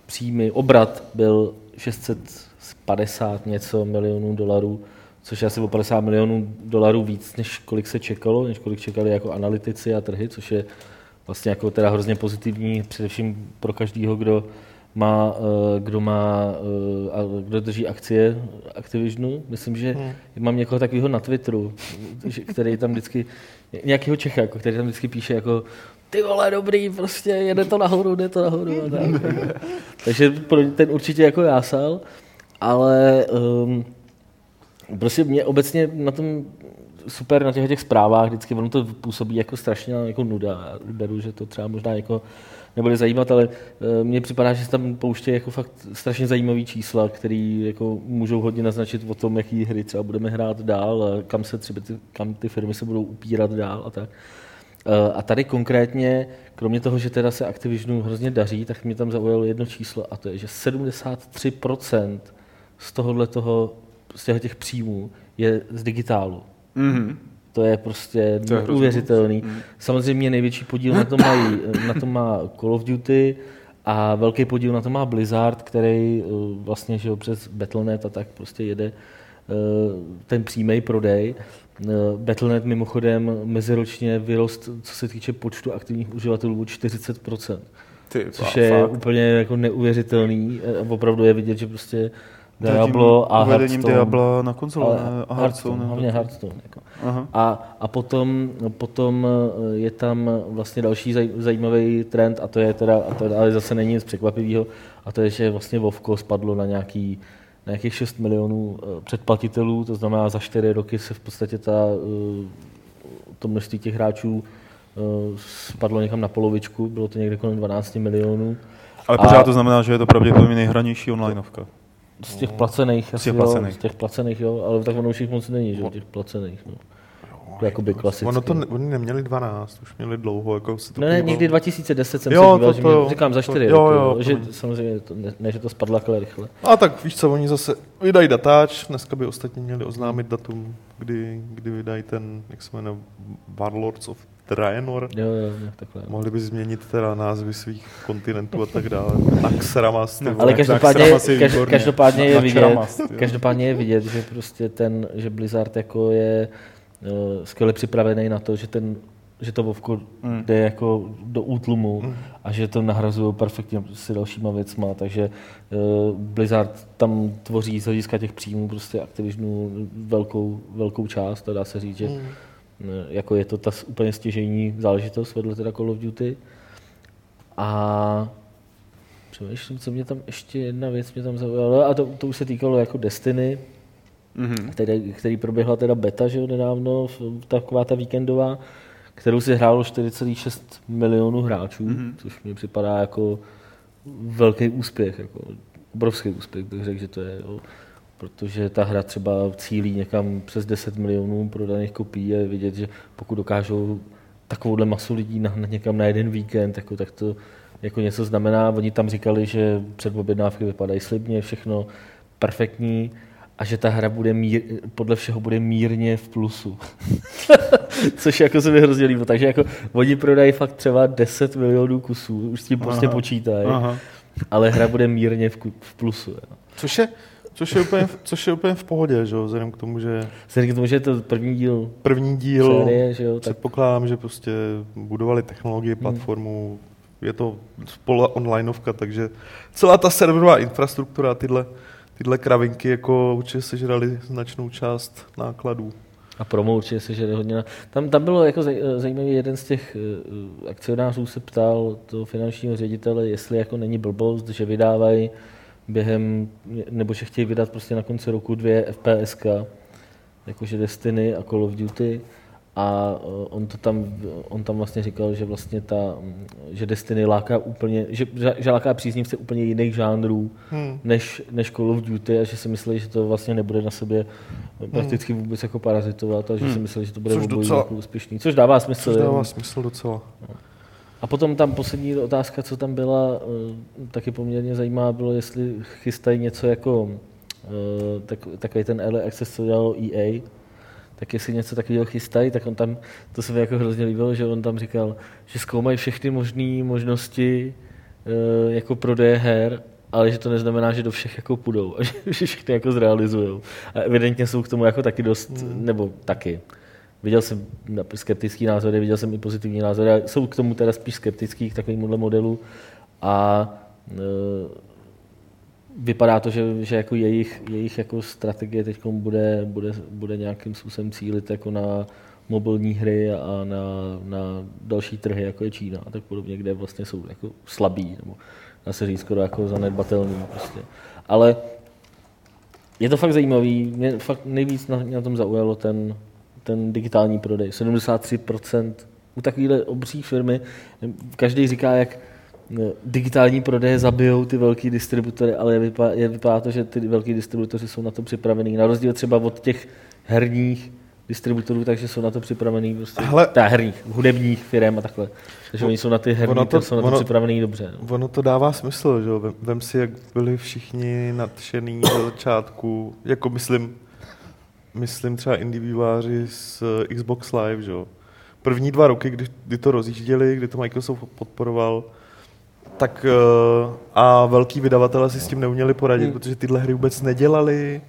příjmy, obrat byl 650 něco milionů dolarů, což je asi o 50 milionů dolarů víc, než kolik se čekalo, než kolik čekali jako analytici a trhy, což je vlastně jako teda hrozně pozitivní, především pro každého, kdo má, eh, kdo má, eh, kdo drží akcie Activisionu. Myslím, že hmm. mám někoho takového na Twitteru, který tam vždycky, nějakého Čecha, jako, který tam vždycky píše jako ty vole, dobrý, prostě jede to nahoru, jde to nahoru. A tak. Takže ten určitě jako jásal, ale um, prostě mě obecně na tom super na těch, těch zprávách, vždycky ono to působí jako strašně jako nuda. Já beru, že to třeba možná jako nebude zajímat, ale uh, mně připadá, že se tam pouště jako fakt strašně zajímavý čísla, které jako můžou hodně naznačit o tom, jaký hry třeba budeme hrát dál a kam se třeba ty, kam ty firmy se budou upírat dál a tak. Eh, a tady konkrétně, kromě toho, že teda se Activisionu hrozně daří, tak mě tam zaujalo jedno číslo a to je, že 73% z tohohle toho, z těch příjmů je z digitálu. Mm-hmm. To je prostě to je neuvěřitelný. Mm. Samozřejmě největší podíl na tom, mají, na tom má Call of Duty a velký podíl na tom má Blizzard, který eh, vlastně že přes Battle.net a tak prostě jede eh, ten přímý prodej. Eh, Battle.net mimochodem meziročně vyrost, co se týče počtu aktivních uživatelů, 40%. Ty, což je fakt. úplně jako neuvěřitelný. Opravdu je vidět, že prostě Diablo a Hearthstone. Diablo na konzole a Hearthstone. Hlavně Hearthstone. Jako. A, a potom, potom eh, je tam vlastně další zajímavý trend a to je teda, a to ale zase není nic překvapivého, a to je, že vlastně Vovko spadlo na nějaký na nějakých 6 milionů eh, předplatitelů, to znamená za 4 roky se v podstatě ta, eh, to množství těch hráčů spadlo někam na polovičku, bylo to někde kolem 12 milionů. Ale pořád a to znamená, že je to pravděpodobně nejhranější onlineovka. Z těch placených, z těch, placených. Jo, z těch placených, jo, ale tak ono už jich moc není, že těch placených. No. jako jakoby klasicky. Ono to, ne, oni neměli 12, už měli dlouho, jako se to Ne, ne, někdy 2010 jsem jo, se díval, to, to, že mě, říkám za 4 to, roky, jo, jo, že samozřejmě to, ne, ne, že to spadlo takhle rychle. A tak víš co, oni zase vydají datáč, dneska by ostatně měli oznámit datum, kdy, kdy vydají ten, jak se jmenuje, Warlords of Draenor. Jo, jo, takhle. Mohli by změnit teda názvy svých kontinentů a tak dále. Axramas. No, ale každopádně, kaž, každopádně, je vidět, každopádně je vidět, že prostě ten, že Blizzard jako je uh, skvěle připravený na to, že ten že to Vovko mm. jde jako do útlumu mm. a že to nahrazují perfektně si dalšíma věcma, takže uh, Blizzard tam tvoří z hlediska těch příjmů prostě Activisionu velkou, velkou část, to dá se říct, že mm jako je to ta úplně stěžejní záležitost vedle teda Call of Duty. A přemýšlím, co mě tam ještě jedna věc mě tam zaujala, a to, to už se týkalo jako Destiny, mm-hmm. který, který proběhla teda beta, že jo, nedávno, taková ta víkendová, kterou si hrálo 4,6 milionů hráčů, mm-hmm. což mi připadá jako velký úspěch, jako obrovský úspěch, bych řekl, že to je. Jo protože ta hra třeba cílí někam přes 10 milionů prodaných kopií a je vidět, že pokud dokážou takovouhle masu lidí nahnat někam na jeden víkend, jako, tak to jako něco znamená. Oni tam říkali, že předobjednávky vypadají slibně, všechno perfektní a že ta hra bude mír, podle všeho bude mírně v plusu. Což jako se mi hrozně líbilo. Takže jako oni prodají fakt třeba 10 milionů kusů, už s tím prostě počítají, ale hra bude mírně v, v plusu. Jo. Což je, Což je úplně, což je úplně v pohodě, že jo, vzhledem k tomu, že... Vzhledem k tomu, že je to první díl První díl, série, že jo, tak... předpokládám, že prostě budovali technologii, hmm. platformu, hmm. je to spolu onlineovka, takže celá ta serverová infrastruktura, tyhle, tyhle kravinky jako určitě sežrali značnou část nákladů. A promo určitě se hodně. Tam, tam bylo jako zajímavý, jeden z těch uh, akcionářů se ptal toho finančního ředitele, jestli jako není blbost, že vydávají během, nebo že chtějí vydat prostě na konci roku dvě FPSK, jakože Destiny a Call of Duty. A eh, on, to tam, on tam vlastně říkal, že vlastně ta, že Destiny láká úplně, že, že láká příznivce úplně jiných žánrů hmm. než, než Call of Duty a že si myslí, že to vlastně nebude na sobě prakticky hmm. vůbec jako parazitovat a že hmm. si myslí, že to bude což docela, jako úspěšný. Což dává smysl. Což dává smysl docela. No. A potom tam poslední otázka, co tam byla, eh, taky poměrně zajímavá, bylo, jestli chystají něco jako eh, tak, takový ten early access, co dělalo EA, tak jestli něco takového chystají, tak on tam, to se mi jako hrozně líbilo, že on tam říkal, že zkoumají všechny možné možnosti eh, jako prodeje her, ale že to neznamená, že do všech jako půjdou a že všechny jako zrealizují. A evidentně jsou k tomu jako taky dost, hmm. nebo taky, Viděl jsem skeptický názory, viděl jsem i pozitivní názory. Jsou k tomu teda spíš skeptický k takovémuhle modelu. A e, vypadá to, že, že jako jejich, jejich jako strategie teď bude, bude, bude nějakým způsobem cílit jako na mobilní hry a na, na další trhy, jako je Čína a tak podobně, kde vlastně jsou jako slabí, nebo dá se říct skoro jako zanedbatelný. Prostě. Ale je to fakt zajímavý, mě fakt nejvíc na, na tom zaujalo ten, ten digitální prodej. 73% u takovéhle obří firmy. Každý říká, jak eh, digitální prodeje zabijou ty velký distributory, ale je vypadá, je vypadá to, že ty velký distributoři jsou na to připravení. Na rozdíl třeba od těch herních distributorů, takže jsou na to připravený prostě, Hele, ta herních, hudebních firm a takhle. Takže on, oni jsou na ty herní, to, jsou na to ono, připravený dobře. No. Ono to dává smysl, že jo? Vem, vem si, jak byli všichni nadšený do začátku, jako myslím, myslím třeba indie výváři z eh, Xbox Live, že jo. První dva roky, kdy, kdy to rozjížděli, kdy to Microsoft podporoval, tak uh, a velký vydavatelé si s tím neuměli poradit, hmm. protože tyhle hry vůbec nedělali,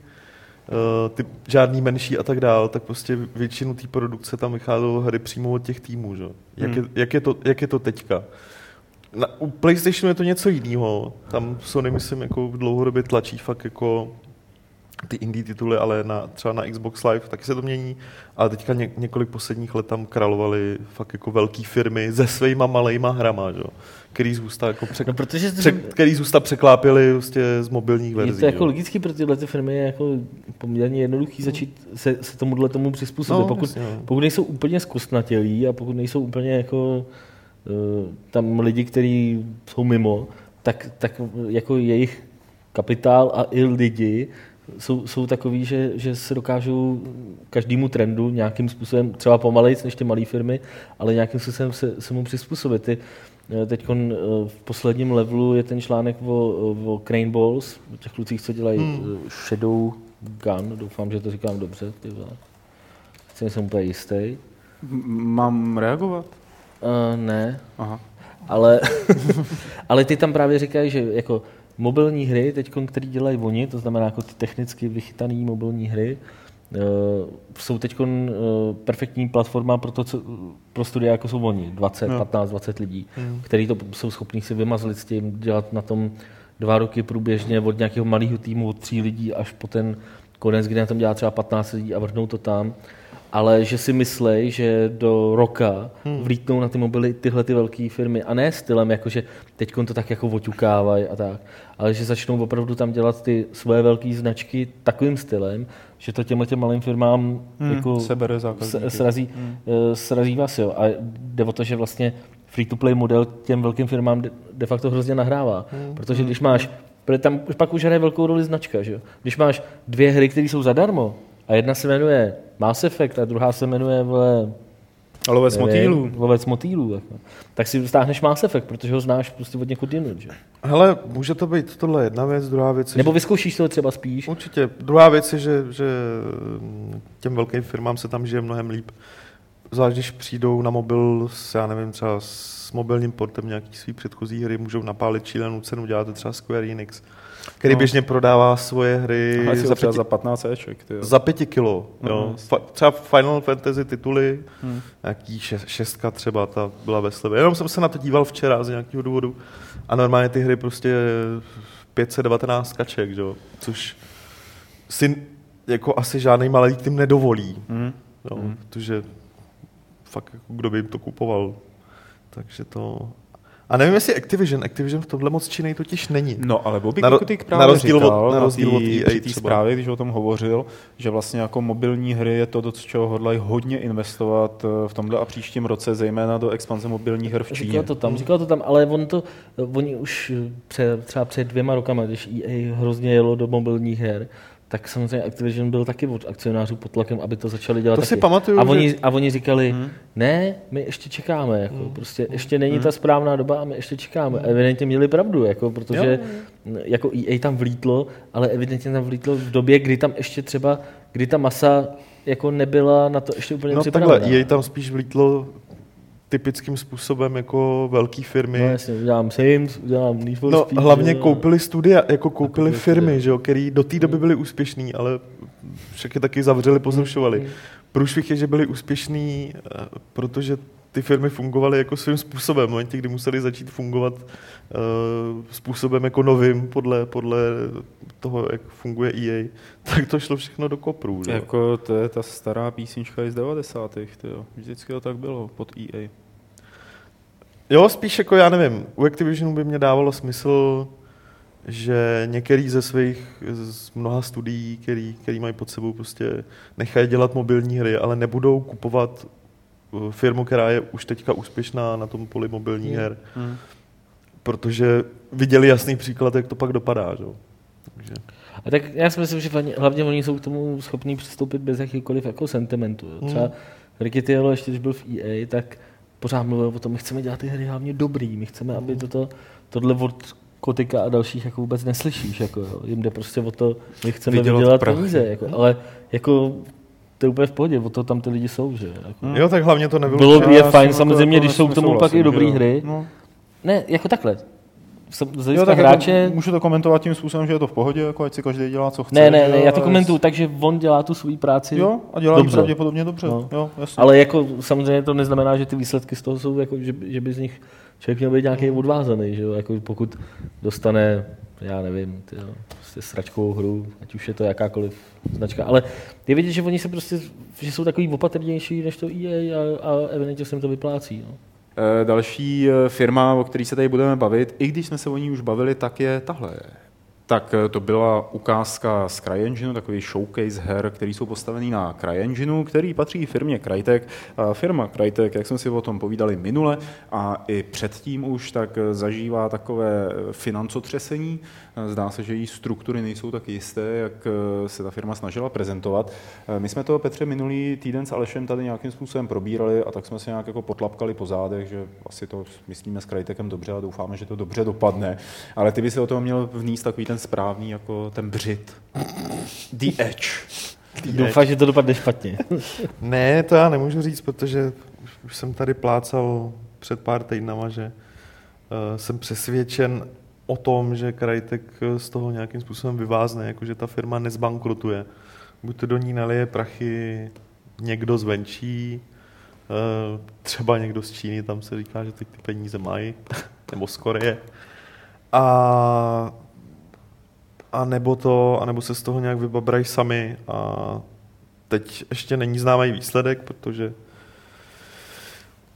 uh, ty, žádný menší a tak dál, tak prostě většinu té produkce tam vycházelo hry přímo od těch týmů. Že? Jak, hmm. je, jak, je to, jak je to teďka? Na, u PlayStationu je to něco jiného. Tam Sony, myslím, jako v dlouhodobě tlačí fakt jako ty indie tituly, ale na, třeba na Xbox Live taky se to mění. A teďka ně, několik posledních let tam královaly fakt jako velké firmy se svýma malejma hrama, že? který z ústa, jako přek, no, protože přek, který z ústa překlápili prostě z mobilních verzí. Je to jako jo. logicky pro tyhle ty firmy je jako poměrně jednoduchý začít se, se tomuhle tomu přizpůsobit. No, pokud, jasně, no. pokud nejsou úplně zkostnatělí a pokud nejsou úplně jako uh, tam lidi, kteří jsou mimo, tak, tak jako jejich kapitál a i lidi jsou, jsou takový, že, že se dokážou každému trendu nějakým způsobem, třeba pomalejc než ty malé firmy, ale nějakým způsobem se, se mu přizpůsobit. Ty, eh, Teď eh, v posledním levelu je ten článek o, o Crane Balls, o těch klucích, co dělají hmm. Shadow Gun, doufám, že to říkám dobře. Ty vole. Jsem úplně jistý. Mám reagovat? Uh, ne. Aha. Ale, ale ty tam právě říkají, že jako mobilní hry, teď, které dělají oni, to znamená jako ty technicky vychytané mobilní hry, uh, jsou teď uh, perfektní platforma pro, to, co, pro studia, jako jsou oni, 20, no. 15, 20 lidí, mm. kteří to jsou schopni si vymazlit s tím, dělat na tom dva roky průběžně od nějakého malého týmu, od tří lidí až po ten konec, kdy na tom dělá třeba 15 lidí a vrhnou to tam ale že si myslej, že do roka hmm. vlítnou na ty mobily tyhle ty velké firmy a ne stylem, jakože teď to tak jako oťukávají a tak, ale že začnou opravdu tam dělat ty svoje velké značky takovým stylem, že to těmhle těm malým firmám hmm. jako Sebere srazí, hmm. Eh, srazí vás. Jo. A jde o to, že vlastně free-to-play model těm velkým firmám de, de facto hrozně nahrává. Hmm. Protože když máš, protože tam pak už hraje velkou roli značka, že jo? Když máš dvě hry, které jsou zadarmo, a jedna se jmenuje Mass Effect a druhá se jmenuje vole, Lovec motýlů. Lovec motýlů. Jako. Tak si stáhneš Mass Effect, protože ho znáš prostě od někud jinut. Že? Hele, může to být tohle jedna věc, druhá věc Nebo vyzkoušíš to třeba spíš. Určitě. Druhá věc je, že, že těm velkým firmám se tam žije mnohem líp. Zvlášť, když přijdou na mobil s, já nevím, třeba s mobilním portem nějaký svý předchozí hry, můžou napálit šílenou cenu, dělá to třeba Square Enix který no. běžně prodává svoje hry za, pěti, za 15 Eček. Za pěti kilo. Mm. Jo. Fa- třeba Final Fantasy tituly, mm. nějaký šestka třeba, ta byla ve slevě. Jenom jsem se na to díval včera z nějakého důvodu a normálně ty hry prostě 519 kaček, jo. což si jako asi žádný malý tým nedovolí. Mm. Jo, mm. Protože fakt jako kdo by jim to kupoval. Takže to a nevím, jestli Activision, Activision v tomhle moc činej totiž není. No, ale Bobby na, Kotick právě na rozdíl říkal od, na, rozdíl od EA při té zprávě, když o tom hovořil, že vlastně jako mobilní hry je to, do čeho hodlají hodně investovat eh, v tomhle a příštím roce, zejména do expanze mobilních her v Číně. Říkal to tam, říkal to tam, ale on to, oni už před, třeba před dvěma rokama, když EA hrozně jelo do mobilních her, tak samozřejmě Activision byl taky od akcionářů pod tlakem, aby to začali dělat to taky. si pamatuju, a, oni, že... a oni říkali, hmm. ne, my ještě čekáme, jako, hmm. prostě ještě není hmm. ta správná doba a my ještě čekáme. Hmm. Evidentně měli pravdu, jako, protože jo. jako EA tam vlítlo, ale evidentně tam vlítlo v době, kdy tam ještě třeba, kdy ta masa jako nebyla na to ještě úplně no, připravená. takhle, EA tam spíš vlítlo typickým způsobem jako velké firmy. No jasně, udělám Sims, udělám Need for No Speed, hlavně že? koupili studia, jako koupili firmy, že jo, který do té doby byly úspěšný, ale však je taky zavřeli, pozrušovali. Průšvih je, že byli úspěšní, eh, protože ty firmy fungovaly jako svým způsobem. V momentě, kdy museli začít fungovat uh, způsobem jako novým podle, podle toho, jak funguje EA, tak to šlo všechno do kopru. Že? Jako to je ta stará písnička z 90. Tyjo. Vždycky to tak bylo pod EA. Jo, spíš jako já nevím, u Activisionu by mě dávalo smysl, že některý ze svých, z mnoha studií, který, který mají pod sebou, prostě nechají dělat mobilní hry, ale nebudou kupovat uh, firmu, která je už teďka úspěšná na tom poli mobilních hmm. her. Hmm. Protože viděli jasný příklad, jak to pak dopadá. Že? Takže... A tak já si myslím, že hlavně oni jsou k tomu schopní přistoupit bez jakýkoliv jako sentimentu. Hmm. Třeba Ricky Tielo, ještě když byl v EA, tak pořád mluvil o tom, my chceme dělat ty hry hlavně dobrý, my chceme, aby toto, tohle od Kotika a dalších jako vůbec neslyšíš. Jako, jo. Jim jde prostě o to, my chceme vydělat, vydělat peníze. Jako, ale jako to je úplně v pohodě, o to tam ty lidi jsou, že? Jako, jo, tak hlavně to nebylo. Bylo by je fajn samozřejmě, jako když jsou k tomu pak i dobré hry. No. Ne, jako takhle z jo, tak jako hráče... Jako, můžu to komentovat tím způsobem, že je to v pohodě, jako ať si každý dělá, co chce. Ne, ne, ne, já to komentuju tak, že on dělá tu svou práci Jo, a dělá dobře. pravděpodobně dobře. No. Jo, jasně. Ale jako samozřejmě to neznamená, že ty výsledky z toho jsou, jako, že, že by z nich člověk měl být nějaký odvázaný, že jo? Jako pokud dostane, já nevím, tyjo, prostě sračkovou hru, ať už je to jakákoliv značka. Ale je vidět, že oni se prostě, že jsou takový opatrnější než to EA a, a evidentně se jim to vyplácí. No. Eh, další eh, firma, o které se tady budeme bavit, i když jsme se o ní už bavili, tak je tahle. Tak eh, to byla ukázka z CryEngineu, takový showcase her, který jsou postavený na CryEngineu, který patří firmě Crytek. Firma Crytek, jak jsme si o tom povídali minule a i předtím už, tak zažívá takové financotřesení. Eh, zdá se, že její struktury nejsou tak jisté, jak se ta firma snažila prezentovat. My jsme to, Petře, minulý týden s Alešem tady nějakým způsobem probírali a tak jsme se nějak jako potlapkali po zádech, že asi to myslíme s Crytekem dobře a doufáme, že to dobře dopadne. Ale ty by si o tom měl vníst takový ten ten správný, jako ten břit. The Edge. Doufám, že to dopadne špatně. ne, to já nemůžu říct, protože už jsem tady plácal před pár týdnama, že uh, jsem přesvědčen o tom, že Krajtek z toho nějakým způsobem vyvázne, jakože ta firma nezbankrutuje. Buď to do ní nalije prachy někdo zvenčí, uh, třeba někdo z Číny, tam se říká, že teď ty peníze mají, nebo z Koreje. A a nebo to, a nebo se z toho nějak vybabrají sami a teď ještě není známý výsledek, protože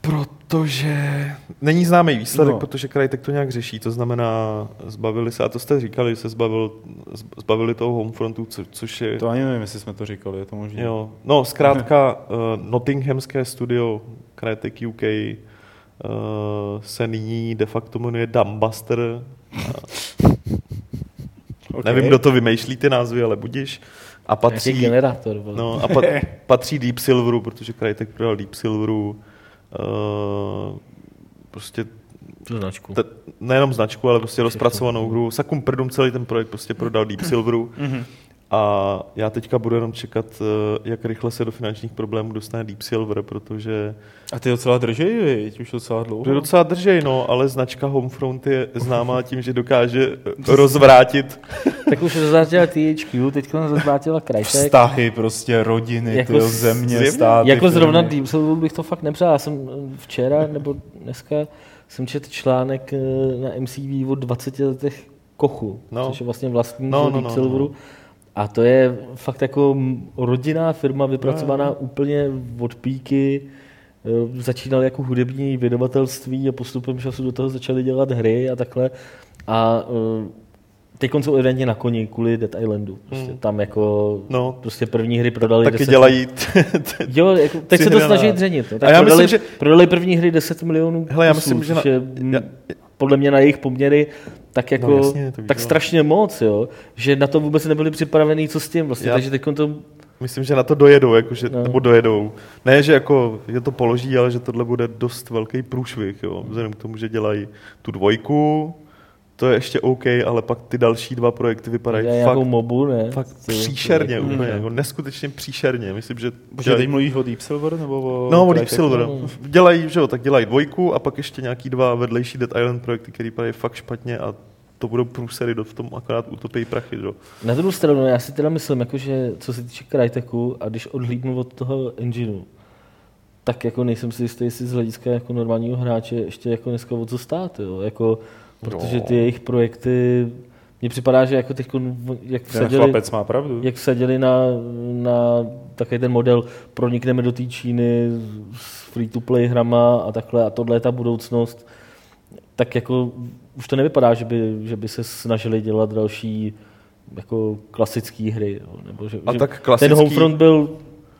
protože není známý výsledek, no. protože Krajtek to nějak řeší, to znamená, zbavili se, a to jste říkali, se zbavil, zbavili toho Homefrontu, co, což je... To ani nevím, jestli jsme to říkali, je to možné. Jo, no zkrátka uh, Nottinghamské studio Krajtek UK uh, se nyní de facto jmenuje Dumbbuster. Okay. Nevím, kdo to vymýšlí ty názvy, ale budíš. A patří, generátor. No, a pat, patří Deep Silveru, protože Crytek prodal Deep Silveru uh, prostě tu značku. Te, nejenom značku, ale prostě rozpracovanou hru. Sakum prdum celý ten projekt prostě prodal Deep Silveru. Mm-hmm. A já teďka budu jenom čekat, eh, jak rychle se do finančních problémů dostane Deep Silver, protože... A ty docela držej, viď? už docela dlouho. Ty docela držej, no, ale značka Homefront je známá tím, že dokáže rozvrátit. tak už rozvrátila THQ, teďka nás rozvrátila Crytek. Vztahy, prostě rodiny, jako tyjo, země, zjevně, státy. Jako zrovna Deep Silver bych to fakt nepřál. Já jsem včera nebo dneska jsem četl článek eh, na MCV o 20 letech Kochu, no. což je vlastně vlastní no, no, Deep no, Silveru. No a to je fakt jako rodinná firma vypracovaná no. úplně od píky. E, začínali jako hudební vydavatelství a postupem času do toho začali dělat hry a takhle. A e, teď jsou evidentně na koni kvůli Dead Islandu. Prostě hmm. Tam jako no. prostě první hry prodali Taky 10 dělají. jo, jako, teď se to snaží dřenit. No. Tak a já prodali, myslím, že... prodali první hry 10 milionů Hele, já myslím, že na... je, já, podle mě na jejich poměry tak no, jako, no, jasně, tak strašně moc, jo, že na to vůbec nebyli připravení, co s tím vlastně, Já... takže teď to Myslím, že na to dojedou, jakože, no. nebo dojedou. Ne, že jako je to položí, ale že tohle bude dost velký průšvih, jo. Vzhledem k tomu, že dělají tu dvojku, to je ještě OK, ale pak ty další dva projekty vypadají fakt, jako mobu, ne? fakt příšerně, úplně, mm. jako neskutečně příšerně. Myslím, že... Protože teď mluvíš o Deep Silver nebo o... No, o Deep Silver. No. Dělají, že jo, tak dělají dvojku a pak ještě nějaký dva vedlejší Dead Island projekty, které vypadají fakt špatně a to budou průsery, do v tom akorát utopí prachy. Do. Na druhou stranu, já si teda myslím, jako, že co se týče Cryteku a když odhlídnu od toho engineu, tak jako nejsem si jistý, jestli z hlediska jako normálního hráče ještě jako dneska o co stát. Jo. Jako, protože ty jejich projekty, mně připadá, že jako teď, jak vsadili, má pravdu. jak vsadili na, na takový ten model, pronikneme do té Číny s free-to-play hrama a takhle a tohle je ta budoucnost, tak jako už to nevypadá, že by, že by se snažili dělat další jako klasické hry. Nebo že, a že tak klasický... Ten Homefront byl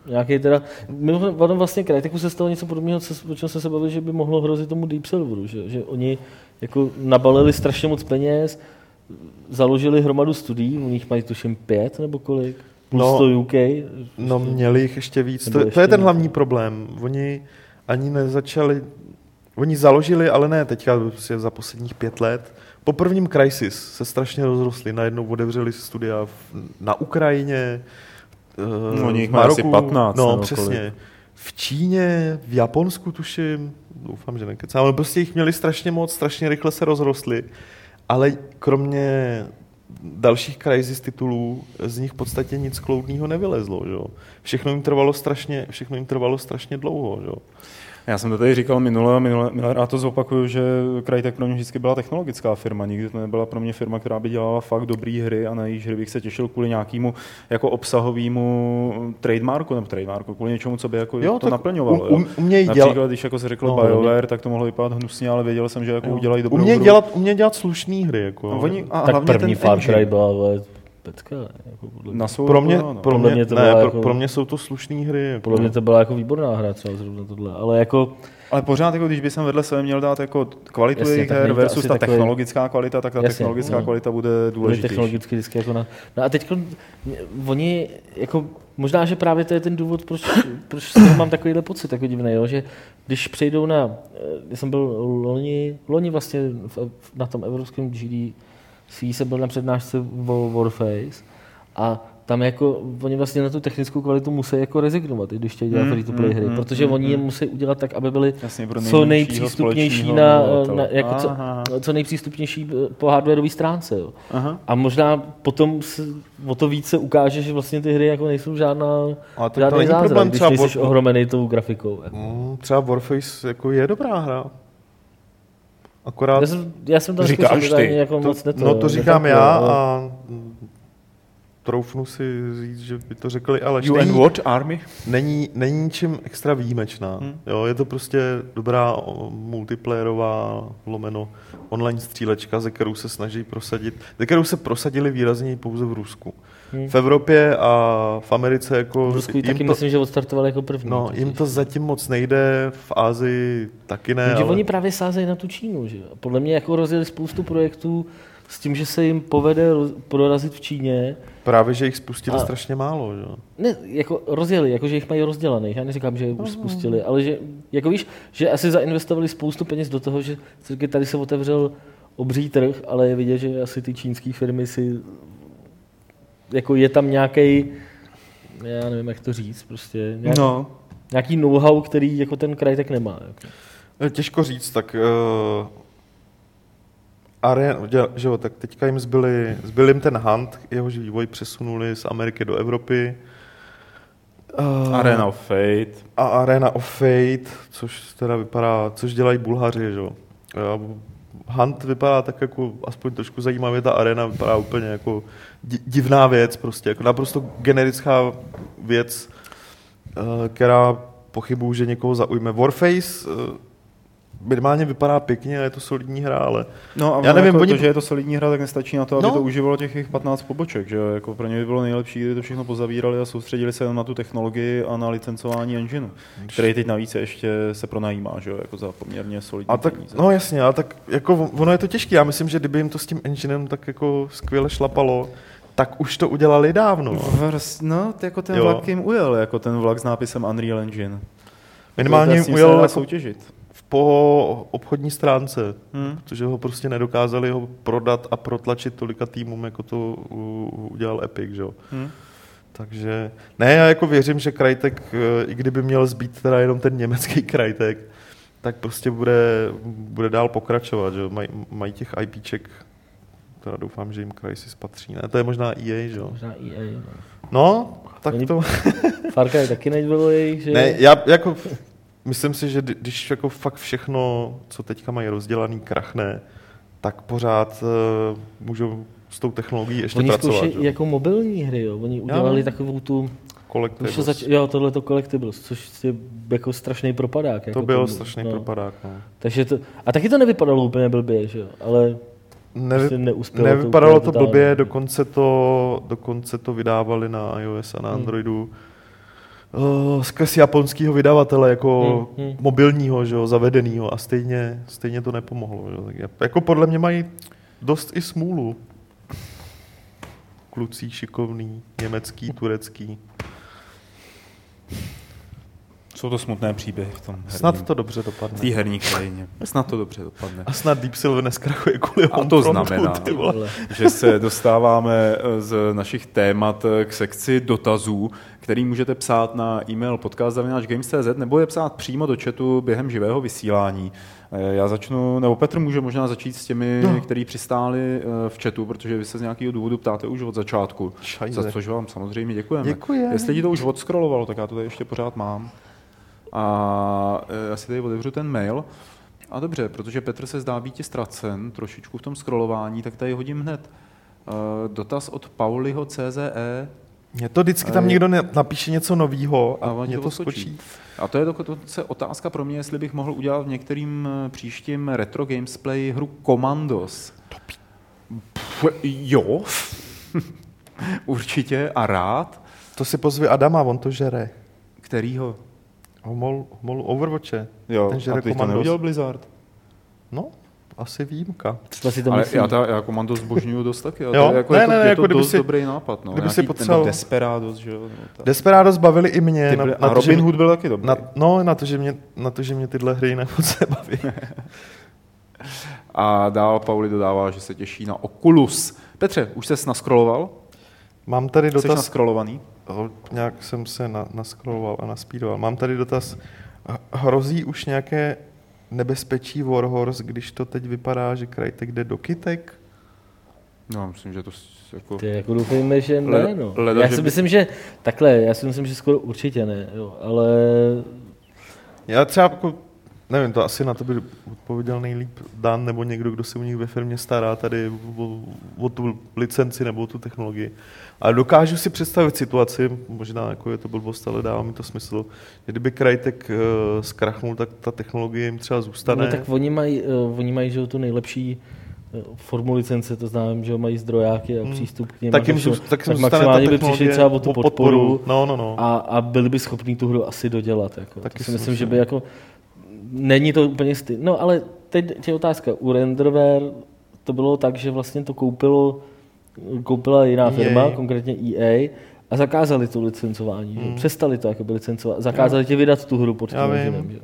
nějaký teda, mimochodem vlastně Cryteku se stalo něco podobného, o čem jsme se bavili, že by mohlo hrozit tomu Deep Silveru, že, že oni jako nabalili strašně moc peněz, založili hromadu studií, u nich mají tuším pět nebo kolik, plus no, to UK. No měli jich ještě víc, to, ještě to je ten hlavní problém. Oni ani nezačali, oni založili, ale ne teďka prostě za posledních pět let. Po prvním Crisis se strašně rozrostli, najednou otevřeli studia na Ukrajině, no, nich má asi 15. No, přesně. Kolik. V Číně, v Japonsku tuším, doufám, že nekecám, ale prostě jich měli strašně moc, strašně rychle se rozrostli, ale kromě dalších crisis titulů z nich v podstatě nic kloudného nevylezlo. Že? Všechno jim trvalo strašně, všechno jim trvalo strašně dlouho. Že? Já jsem to tady říkal minule a minule, minule a to zopakuju, že Crytek pro mě vždycky byla technologická firma, nikdy to nebyla pro mě firma, která by dělala fakt dobré hry a na jejíž hry bych se těšil kvůli nějakému jako obsahovému trademarku nebo trademarku, kvůli něčemu, co by jako jo, to naplňovalo. Um, umějí Například, dělat... když jako se řekl no, BioWare, tak to mohlo vypadat hnusně, ale věděl jsem, že jako jo. udělají dobrou umějí hru. Dělat, umějí dělat slušné hry. Jako. No, oni, a tak první ten Cry byla pecka. Jako podle Na svou pro mě, no. pro, mě, mě to ne, pro, jako, pro, mě jsou to slušné hry. Jako. Podle mě to byla jako výborná hra třeba zrovna tohle, ale jako ale pořád, jako, když by jsem vedle sebe měl dát jako kvalitu jejich her versus ta takový... technologická kvalita, tak ta Jasně, technologická no. kvalita bude důležitější. Technologicky vždycky jako na... No a teď oni, jako, možná, že právě to je ten důvod, proč, proč mám takovýhle pocit, takový divný, jo? že když přejdou na, já jsem byl loni, loni vlastně na tom evropském GD, jsem byl na přednášce Warface a tam jako, oni vlastně na tu technickou kvalitu musí jako rezignovat, i když chtějí dělat mm, free to play mm, hry, mm, protože mm, oni je mm. musí udělat tak, aby byly Jasně, co nejpřístupnější na, na jako co, co nejpřístupnější po hardwareové stránce. Jo. Aha. A možná potom se, o to více ukáže, že vlastně ty hry jako nejsou žádná, Ale to, žádný to zázrak, problém, když nejsi War... ohromený tou grafikou. Jako. Mm, třeba Warface jako je dobrá hra. Akorát... Já jsem, já jsem tam Říkáš ty. Jako to, moc neto, no to říkám já a troufnu si říct, že by to řekli, ale UN není, what Army? Není, není ničím extra výjimečná. Hmm. Jo, je to prostě dobrá multiplayerová lomeno online střílečka, ze kterou se snaží prosadit, ze kterou se prosadili výrazně pouze v Rusku. Hmm. V Evropě a v Americe jako... V Rusku taky to, myslím, že odstartovali jako první. No, jim to zatím moc nejde, v Ázii taky ne. ale... oni právě sázejí na tu Čínu, že Podle mě jako rozjeli spoustu projektů s tím, že se jim povede prorazit v Číně, Právě, že jich spustili a, strašně málo, že? Ne, jako rozjeli, jako že jich mají rozdělaných. Já neříkám, že je už spustili, ale že, jako víš, že asi zainvestovali spoustu peněz do toho, že tady se otevřel obří trh, ale je vidět, že asi ty čínské firmy si, jako je tam nějaký, já nevím, jak to říct, prostě nějaký, no. nějaký know-how, který jako ten kraj tak nemá. Jako. Těžko říct, tak uh Arena, že jo, tak teďka jim zbyli, zbyl jim ten Hunt, jehož vývoj přesunuli z Ameriky do Evropy. Uh, Arena of Fate. A Arena of Fate, což teda vypadá, což dělají Bulhaři, že jo. Hunt vypadá tak jako aspoň trošku zajímavě, ta arena vypadá úplně jako divná věc, prostě jako naprosto generická věc, eh, která pochybuju, že někoho zaujme. Warface eh, minimálně vypadá pěkně a je to solidní hra, ale no a já nevím, jako oni... to, že je to solidní hra, tak nestačí na to, aby no. to uživalo těch 15 poboček, že jako pro ně by bylo nejlepší, kdyby to všechno pozavírali a soustředili se na tu technologii a na licencování engineu, který teď navíc ještě se pronajímá, že jako za poměrně solidní a tak, peníze. No jasně, ale tak jako ono je to těžké, já myslím, že kdyby jim to s tím enginem tak jako skvěle šlapalo, tak už to udělali dávno. No, jako ten jo. vlak jim ujel, jako ten vlak s nápisem Unreal Engine. Minimálně jim ujel jako, soutěžit po obchodní stránce, hmm. protože ho prostě nedokázali ho prodat a protlačit tolika týmům, jako to udělal Epic, že? Hmm. Takže ne, já jako věřím, že Krajtek, eh, i kdyby měl zbýt teda jenom ten německý Krajtek, tak prostě bude, bude dál pokračovat, že Maj, mají těch IPček, teda doufám, že jim Crysis patří. Ne, to je možná EA, že Možná EA, no. No, tak Oni, to... Far Cry taky nebylo jejich, že? Ne, já jako myslím si, že když jako fakt všechno, co teďka mají rozdělaný, krachne, tak pořád uh, můžou s tou technologií ještě Oni pracovat. Oni jako mobilní hry, jo. Oni udělali jo. takovou tu... Collectibles. Zač- jo, tohle to Collectibles, což je jako strašný propadák. Jako to byl strašný no. propadák, no. Takže to, a taky to nevypadalo úplně blbě, že jo, ale Nevy, prostě nevypadalo to, to blbě, dokonce to, dokonce to vydávali na iOS a na hmm. Androidu. Hmm uh, skrz japonského vydavatele jako hmm, hmm. mobilního, že jo, zavedenýho a stejně, stejně to nepomohlo. Že? Tak jako podle mě mají dost i smůlu. Klucí šikovný, německý, turecký. Jsou to smutné příběhy v tom herním, Snad to dobře dopadne. V té herní krajině. Snad to dobře dopadne. A snad Deep Silver neskrachuje kvůli A to znamená, že se dostáváme z našich témat k sekci dotazů, který můžete psát na e-mail podcast.games.cz nebo je psát přímo do chatu během živého vysílání. Já začnu, nebo Petr může možná začít s těmi, no. který přistáli eh, v chatu, protože vy se z nějakého důvodu ptáte už od začátku. Šajze. Za což vám samozřejmě děkujeme. Děkujeme. Jestli ti to už odskrolovalo, tak já to tady ještě pořád mám. A eh, já si tady otevřu ten mail. A dobře, protože Petr se zdá být ztracen trošičku v tom scrollování, tak tady hodím hned. Eh, dotaz od Pauliho CZE. Mě to vždycky tam někdo napíše něco nového a, a mě to skočí. A to je dokonce otázka pro mě, jestli bych mohl udělat v některým příštím retro gamesplay hru Commandos. jo, určitě a rád. To si pozvi Adama, on to žere. Kterýho? Homol, homol Overwatche. Jo, Ten žere a ty to neudělal Blizzard? No, asi výjimka. si to Ale já, ta, já komando zbožňuju dost taky. jo, to, jako, ne, je to, ne, je jako to dost si, dobrý nápad. No. Kdyby si potřeboval... Desperados, že jo. No, Desperados bavili i mě. Ty byly, na, na a Robin Hood byl taky dobrý. Na, no, na to, že mě, na to, že mě tyhle hry jinak moc baví. a dál Pauli dodává, že se těší na Oculus. Petře, už jsi naskroloval? Mám tady dotaz... Jsi naskrolovaný? Nějak jsem se na, naskroloval a naspídoval. Mám tady dotaz. Hrozí už nějaké nebezpečí Warhorse, když to teď vypadá, že Krajtek jde do kytek? No, myslím, že to jako... Ty jako doufejme, že ne, no. Leda, já si že myslím, že takhle, já si myslím, že skoro určitě ne, jo, ale... Já třeba jako, nevím, to asi na to by odpověděl nejlíp Dan nebo někdo, kdo se u nich ve firmě stará tady o, o tu licenci nebo o tu technologii. Ale dokážu si představit situaci, možná jako je to blbost, ale dává mi to smysl, že kdyby Krajtek uh, zkrachnul, tak ta technologie jim třeba zůstane. No tak oni mají, uh, oni mají že tu nejlepší eh, formu licence, to znamená, že mají zdrojáky a hmm. přístup k něm. Tak, jim tak, tak maximálně by přišli třeba o tu podporu, podporu no, no, no. A, a byli by schopni tu hru asi dodělat. Jako. Taky to si myslím, že by jako není to úplně stejné. No ale teď je otázka. U Renderware to bylo tak, že vlastně to koupilo koupila jiná EA. firma, konkrétně EA, a zakázali to licencování. Hmm. Přestali to jako licencovat. Zakázali ti vydat tu hru pod tím režimem.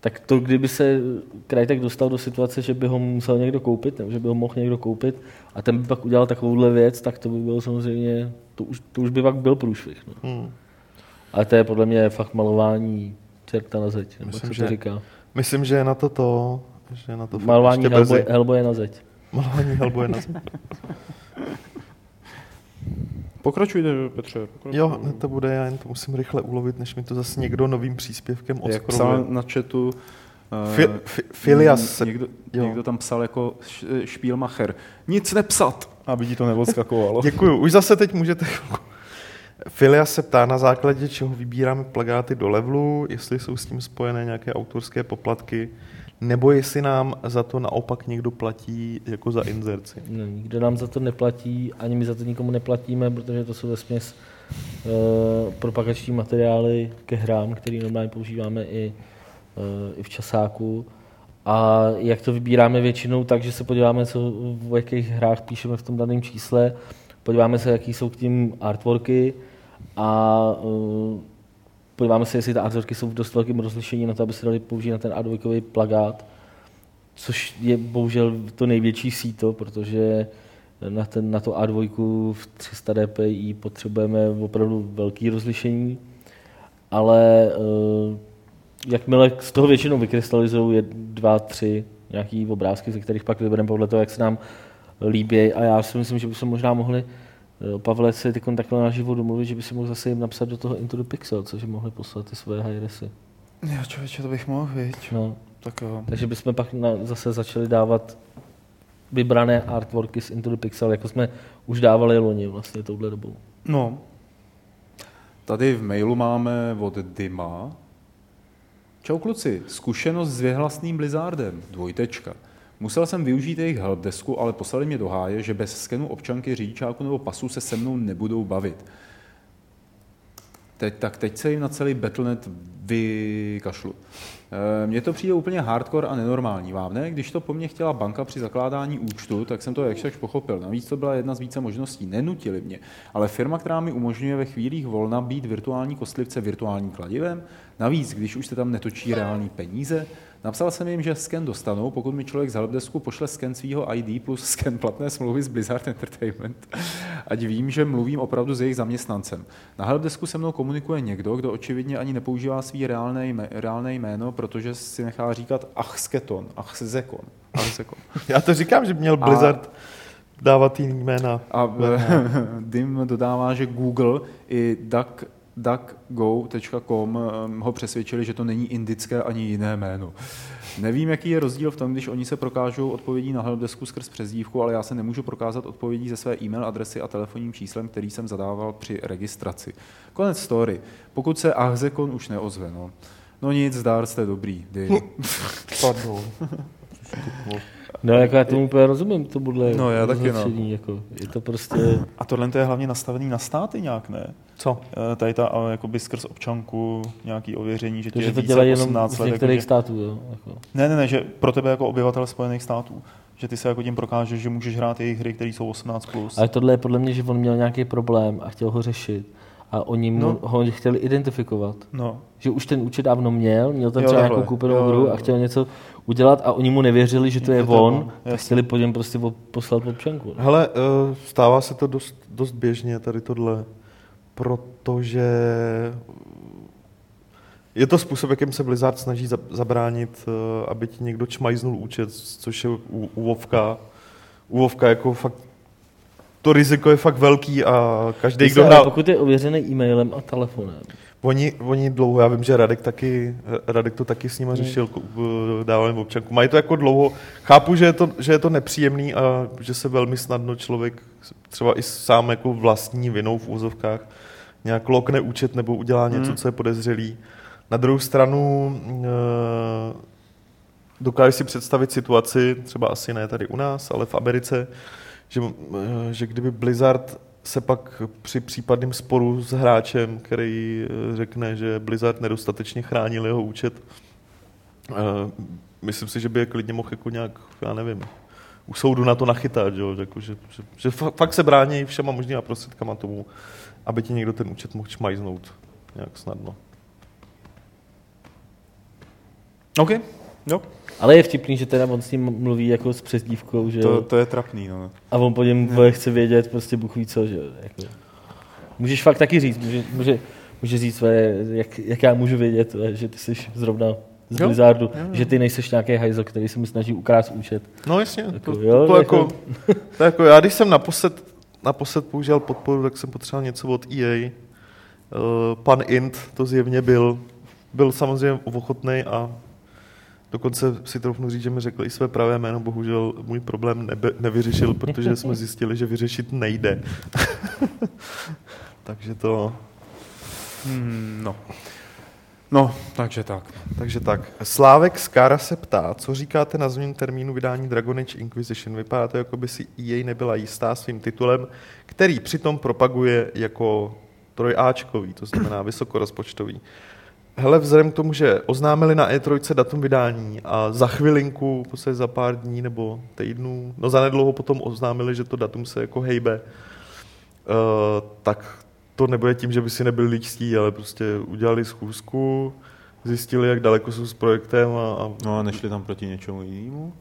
Tak to, kdyby se Krajtek dostal do situace, že by ho musel někdo koupit, nebo že by ho mohl někdo koupit, a ten by pak udělal takovouhle věc, tak to by bylo samozřejmě, to už, to už by pak byl průšvih. No. Hmm. Ale to je podle mě fakt malování čerta na zeď, nebo myslím, co to říká. Myslím, že je na to to, že je na to Malování Hellboy, Hellboy na zeď. Malování Hellboy na zeď. Pokračujte, Petře. Pokračujte. Jo, ne, to bude, já jen to musím rychle ulovit, než mi to zase někdo novým příspěvkem Jak psal na chatu, Fi, fi, Filias. Někdo, někdo tam psal jako špílmacher. Nic nepsat, aby ti to neodskakovalo. Děkuju. Už zase teď můžete Filias se ptá na základě, čeho vybíráme plagáty do levelu, jestli jsou s tím spojené nějaké autorské poplatky nebo jestli nám za to naopak někdo platí jako za inzerci. Ne, nikdo nám za to neplatí, ani my za to nikomu neplatíme, protože to jsou vesměs uh, propagační materiály ke hrám, které normálně používáme i, uh, i v časáku. A jak to vybíráme většinou, takže se podíváme, co, v jakých hrách píšeme v tom daném čísle, podíváme se, jaký jsou k tím artworky a uh, podíváme se, jestli ty artworky jsou v dost velkém rozlišení na to, aby se dali použít na ten A2 plagát, což je bohužel to největší síto, protože na, ten, na to A2 v 300 dpi potřebujeme opravdu velké rozlišení, ale uh, jakmile z toho většinou vykrystalizují je dva, tři nějaký obrázky, ze kterých pak vybereme podle toho, jak se nám líbí. A já si myslím, že bychom možná mohli Pavle se teď takhle na život domluvit, že by si mohl zase jim napsat do toho Into the Pixel, což mohli poslat ty své high Já člověče, to bych mohl, viď? No. Tak jo. Takže bychom pak na, zase začali dávat vybrané artworky z Into the Pixel, jako jsme už dávali loni vlastně touhle dobou. No. Tady v mailu máme od Dima. Čau kluci, zkušenost s věhlasným Blizzardem, dvojtečka. Musel jsem využít jejich helpdesku, ale poslali mě do háje, že bez skenu občanky, řidičáku nebo pasu se se mnou nebudou bavit. Teď, tak teď se jim na celý Battle.net vykašlu. E, mně to přijde úplně hardcore a nenormální, vám ne? Když to po mně chtěla banka při zakládání účtu, tak jsem to jakž pochopil. Navíc to byla jedna z více možností. Nenutili mě. Ale firma, která mi umožňuje ve chvílích volna být virtuální kostlivce virtuálním kladivem, navíc, když už se tam netočí reální peníze, Napsal jsem jim, že sken dostanou, pokud mi člověk z helpdesku pošle sken svého ID plus sken platné smlouvy z Blizzard Entertainment, ať vím, že mluvím opravdu s jejich zaměstnancem. Na helpdesku se mnou komunikuje někdo, kdo očividně ani nepoužívá svý reálné, reálné jméno, protože si nechá říkat Achsketon, Achzekon. Achzekon. Já to říkám, že měl Blizzard a, dávat jiný jména. A Dim dodává, že Google i Duck duckgo.com ehm, ho přesvědčili, že to není indické ani jiné jméno. Nevím, jaký je rozdíl v tom, když oni se prokážou odpovědí na helpdesku skrz přezdívku, ale já se nemůžu prokázat odpovědí ze své e-mail adresy a telefonním číslem, který jsem zadával při registraci. Konec story. Pokud se Ahzekon už neozve, no. No nic, zdár jste dobrý, Pardon. No, jako já tomu úplně rozumím, to bude No, já taky, no. Jako, je to prostě... A tohle to je hlavně nastavený na státy nějak, ne? Co? Eh, Tady ta, eh, jakoby skrz občanku, nějaký ověření, že To, že to více dělají jenom 18 z let. některých Jako, států, jo. Jako. Ne, ne, ne, že pro tebe jako obyvatel Spojených států, že ty se jako tím prokážeš, že můžeš hrát jejich hry, které jsou 18+. Plus. Ale tohle je podle mě, že on měl nějaký problém a chtěl ho řešit. A oni mu No. ho chtěli identifikovat. No, Že už ten účet dávno měl, měl tam Jo, třeba takhle. nějakou koupenou Jo, hru a chtěl něco udělat a oni mu nevěřili, že to je to je on, on, tak jasně. chtěli po něm prostě po- poslat občanku. no. Hele, eh, stává se to dost, dost běžně tady tohle, protože je to způsob, jakým se Blizzard snaží za- zabránit, eh, aby ti někdo čmajznul účet, což je u, u Vovka. U Vovka jako fakt to riziko je fakt velký a každý, kdo hrál... Pokud je ověřený e-mailem a telefonem, Oni, oni dlouho, já vím, že Radek, taky, Radek to taky s nima Hmm. řešil, mm. dával jim občanku. Mají to jako dlouho. Chápu, že je to, že je to nepříjemný a že se velmi snadno člověk, třeba i sám jako vlastní vinou v úzovkách, nějak lokne účet nebo udělá něco, Hmm. co je podezřelý. Na druhou stranu eh, dokážu si představit situaci, třeba asi ne tady u nás, ale v Americe, že, eh, že kdyby Blizzard se pak při případném sporu s hráčem, který eh, řekne, že Blizzard nedostatečně chránil jeho účet, eh, myslím si, že by je klidně mohl jako nějak, já nevím, u soudu na to nachytat, že, jako, že, že, že fa- fakt se brání všema možnýma prostředkama tomu, aby ti někdo ten účet mohl čmajznout nějak snadno. OK, jo, ale je vtipný, že teda on s ním mluví jako s přezdívkou, že to, to je trapný, no. a on po něm chce vědět, prostě Bůh ví co, že jako. Můžeš fakt taky říct, může, může, může říct, jak, jak, já můžu vědět, že ty jsi zrovna z Jo, Blizzardu, jo, jo. že ty nejseš nějaký hajzl, který se mi snaží ukrást účet. No jasně, Jako, to, jo, to, to, jako- jako, to jako já, když jsem naposled, naposled používal podporu, tak jsem potřeboval něco od EA. Uh, pan Int to zjevně byl, byl samozřejmě ochotný a dokonce si troufnu říct, že mi řekl i své pravé jméno, bohužel můj problém nebe, nevyřešil, protože jsme zjistili, že vyřešit nejde. Takže to, Hmm, no. No, takže tak. takže tak. Slávek Skára se ptá, co říkáte na změnu termínu vydání Dragon Age Inquisition? Vypadá to, jako by si EA nebyla jistá svým titulem, který přitom propaguje jako trojáčkový, to znamená vysokorozpočtový. Hele, vzhledem k tomu, že oznámili na E3 datum vydání a za chvilinku, v podstatě za pár dní nebo týdnů, no zanedlouho potom oznámili, že to datum se jako hejbe, uh, tak to nebude tím, že by si nebyli líčtí, ale prostě udělali schůzku, zjistili, jak daleko jsou s projektem a, a, No a nešli tam proti něčemu jinému?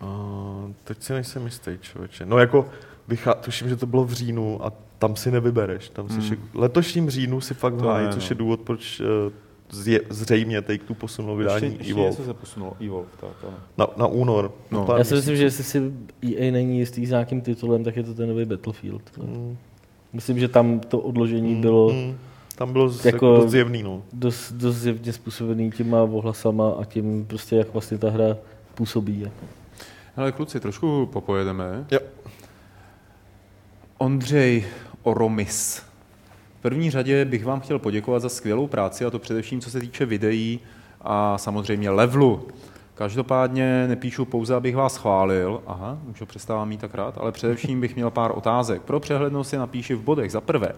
a teď si nejsem jistý, člověče. No jako, vychá, tuším, že to bylo v říjnu a tam si nevybereš. Tam si Hmm. šik... Letošním říjnu si fakt ne, což no. je důvod, proč uh, zje, zřejmě Take Two posunul vydání ještě, ještě Evolve něco se posunulo, Evolve, tak ano. na, na únor. No. Na Já si myslím, že jestli si EA není jistý s nějakým titulem, tak je to ten nový Battlefield. Mm, Myslím, že tam to odložení mm, bylo mm, tam bylo z, jako- jako dost zjevný, no. dost, dost zjevně způsobený těma ohlasama a tím prostě, jak vlastně ta hra působí. Jako. Hele, kluci, trošku popojedeme. Jo. Ondřej Oromis. V první řadě bych vám chtěl poděkovat za skvělou práci, a to především co se týče videí a samozřejmě levelu. Každopádně nepíšu pouze, abych vás chválil, aha, už ho přestávám mít tak rád, ale především bych měl pár otázek. Pro přehlednost si napíši v bodech. Za prvé,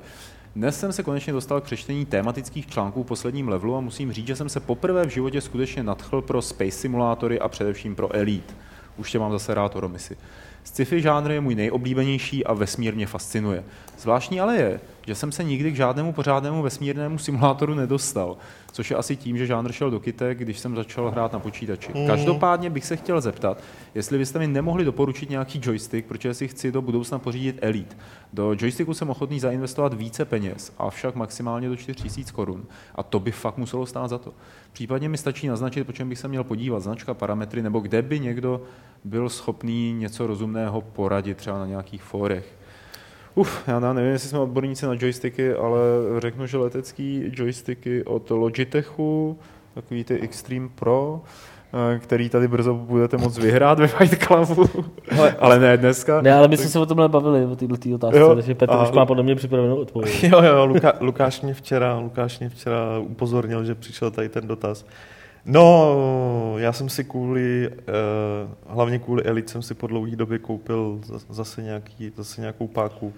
dnes jsem se konečně dostal k přečtení tématických článků v posledním levelu a musím říct, že jsem se poprvé v životě skutečně nadchl pro space simulátory a především pro Elite. Už tě mám zase rád o Romisi. Sci-fi žánr je můj nejoblíbenější a vesmírně fascinuje. Zvláštní ale je, že jsem se nikdy k žádnému pořádnému vesmírnému simulátoru nedostal, což je asi tím, že žánr šel do kytek, když jsem začal hrát na počítači. Mhm. Každopádně bych se chtěl zeptat, jestli byste mi nemohli doporučit nějaký joystick, protože si chci do budoucna pořídit Elite. Do joysticku jsem ochotný zainvestovat více peněz, avšak maximálně do 4000 korun. A to by fakt muselo stát za to. Případně mi stačí naznačit, po čem bych se měl podívat, značka, parametry, nebo kde by někdo byl schopný něco rozumného poradit, třeba na nějakých fórech. Uf, já nevím, jestli jsme odborníci na joysticky, ale řeknu, že letecký joysticky od Logitechu, takový ty Extreme Pro, eh, který tady brzo budete moc vyhrát ve Fight Clubu, ale ne dneska. Ne, ale my jsme se o tomhle bavili, o této tý otázce, Jo, takže Petr a- už má podle mě připravenou odpověď. Jo, jo, Luka, Lukáš mě včera, Lukáš mě včera upozornil, že přišel tady ten dotaz. No, já jsem si kvůli, uh, hlavně kvůli Elite jsem si po dlouhé době koupil zase, nějaký, zase nějakou páku.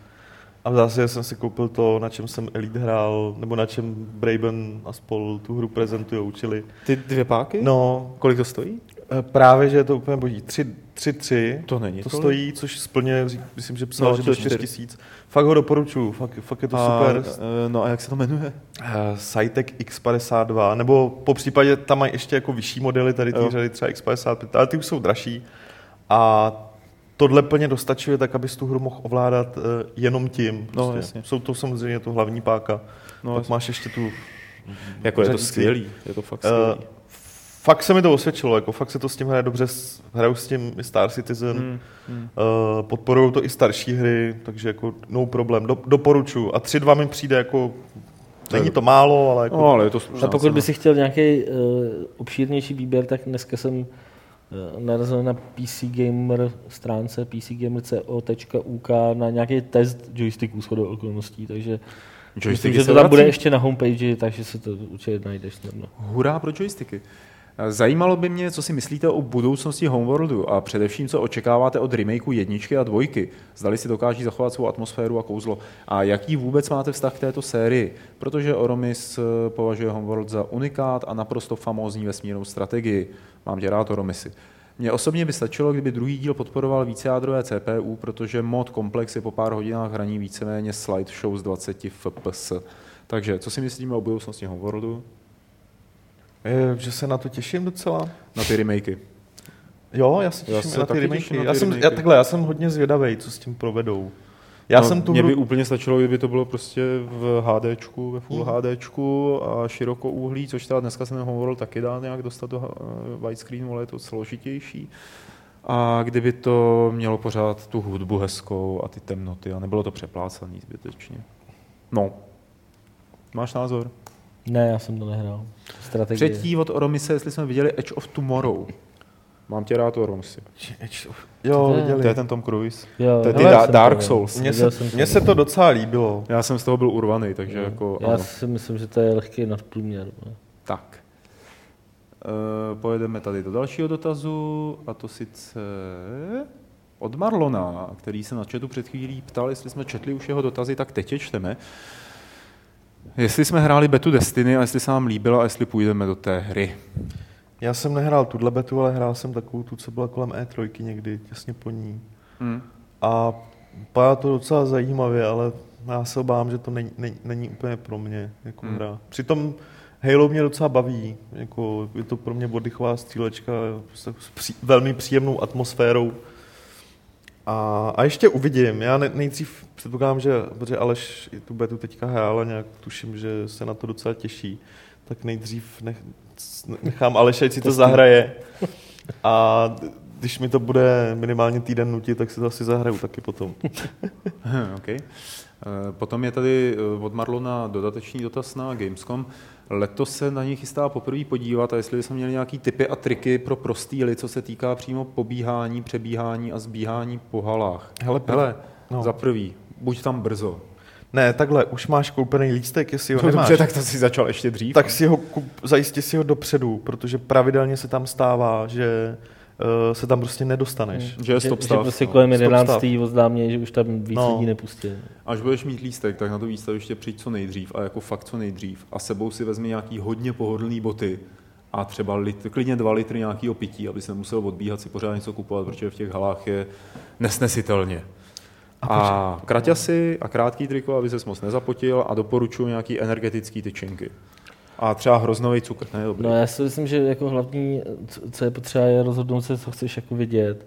A v zásadě jsem si koupil to, na čem jsem Elite hrál, nebo na čem Braben a spol tu hru prezentují, čili... Ty dvě páky? No. Kolik to stojí? Eh, právě, že je to úplně boží. 3-3. To není To stojí, což splně, myslím, že psal, no, že to 4 tisíc. Fakt ho doporučuju, fakt, fakt je to a, super. Eh, no a jak se to jmenuje? Uh, Cytek X52, nebo po případě tam mají ještě jako vyšší modely, tady ty řady třeba X55, ale ty už jsou dražší. A tohle plně dostačuje tak, abys tu hru mohl ovládat uh, jenom tím. No, prostě. No, jasně. Jsou to samozřejmě to hlavní páka. No, Pak jasně. máš ještě tu... Jako je to skvělý, je to fakt skvělý. Uh, fakt se mi to osvědčilo, jako fakt se to s tím hraje dobře, hraju s tím i Star Citizen, hmm, hmm. Uh, podporují to i starší hry, takže jako no problém, Do, doporučuji. A 3-2 mi přijde jako Není to málo, ale jako... No, ale je to A pokud by si chtěl nějaký uh, obšírnější výběr, tak dneska jsem uh, narazil na PC Gamer stránce pcgamer.co.uk na nějaký test joysticků shodou okolností, takže Myslím, že to tam bude ještě na homepage, takže se to určitě najdeš snadno. Hurá pro joysticky. Zajímalo by mě, co si myslíte o budoucnosti Homeworldu a především, co očekáváte od remakeu jedničky a dvojky. Zdali si dokáží zachovat svou atmosféru a kouzlo. A jaký vůbec máte vztah k této sérii? Protože Oromis eh, považuje Homeworld za unikát a naprosto famózní vesmírnou strategii. Mám tě rád, Oromisy. Mně osobně by stačilo, kdyby druhý díl podporoval vícejádrové CPU, protože mod komplex je po pár hodinách hraní víceméně slideshow z 20 fps. Takže, co si myslíme o budoucnosti Homeworldu? Je, že se na to těším docela. Na ty remakey. Jo, já se těším já se na ty remakey. Na ty já, jsem, já, takhle, já jsem hodně zvědavý, co s tím provedou. Já no, jsem tu mě hru... by úplně stačilo, kdyby to bylo prostě v HD, ve Full hmm. HD a širokouhlí, což teda dneska jsem hovoril taky dá nějak dostat do eh, widescreenu, ale je to složitější. A kdyby to mělo pořád tu hudbu hezkou a ty temnoty a nebylo to přeplácaný zbytečně. No. Máš názor? Ne, já jsem to nehrál. Strategie. Třetí od Oromise, jestli jsme viděli Edge of Tomorrow. Mám tě rád, Oromisi. Jo, to viděli. To je ten Tom Cruise. Jo, to je ty da- Dark Souls. Mně se, mně se to docela líbilo. Já jsem z toho byl urvaný, takže jo. jako... Já ano. si myslím, že to je lehký nadprůměr. No. Tak. E, pojedeme tady do dalšího dotazu, a to sice od Marlona, který se na chatu před chvílí ptal, jestli jsme četli už jeho dotazy, tak teď je čteme. Jestli jsme hráli betu Destiny a jestli se nám líbilo a jestli půjdeme do té hry. Já jsem nehrál tuhle betu, ale hrál jsem takovou tu, co byla kolem E3 někdy, těsně po ní. Hmm. A vypadá to docela zajímavě, ale já se obávám, že to není, není, není úplně pro mě jako hmm. hra. Přitom Halo mě docela baví, jako je to pro mě oddychová střílečka s pří, velmi příjemnou atmosférou. A, a ještě uvidím. Já ne, nejdřív předpokládám, že, protože Aleš i tu betu teďka hrál a nějak tuším, že se na to docela těší, tak nejdřív nech, nechám Aleše, si to zahraje. A když mi to bude minimálně týden nutit, tak si to asi zahraju taky potom. okay. Eh, potom je tady eh, od Marlona dodatečný dotaz na Gamescom. Letos se na něj chystá poprvé podívat a jestli jsme měli nějaký typy a triky pro prostýly, co se týká přímo pobíhání, přebíhání a zbíhání po halách. Hele, Hele no. za prvý, buď tam brzo. Ne, takhle, už máš koupený lístek, jestli ho no, nemáš. Dobře, tak to si začal ještě dřív. Tak si ho kup, zajistě si ho dopředu, protože pravidelně se tam stává, že se tam prostě nedostaneš. Hmm. Že je stop stav. Že, že prostě kolem 11. oznámě, že už tam víc no. lidí nepustí. Až budeš mít lístek, tak na to výstaviště přijď co nejdřív a jako fakt co nejdřív. A sebou si vezmi nějaký hodně pohodlný boty a třeba litr, klidně dva litry nějakého pití, aby se musel odbíhat si pořád něco kupovat, protože v těch halách je nesnesitelně. A, a kraťasy a krátký triko, aby se moc nezapotil a doporučuji nějaký energetický tyčinky. A třeba hroznový cukr, ne? Dobrý. No já si myslím, že jako hlavní, co je potřeba, je rozhodnout se, co chceš jako vidět.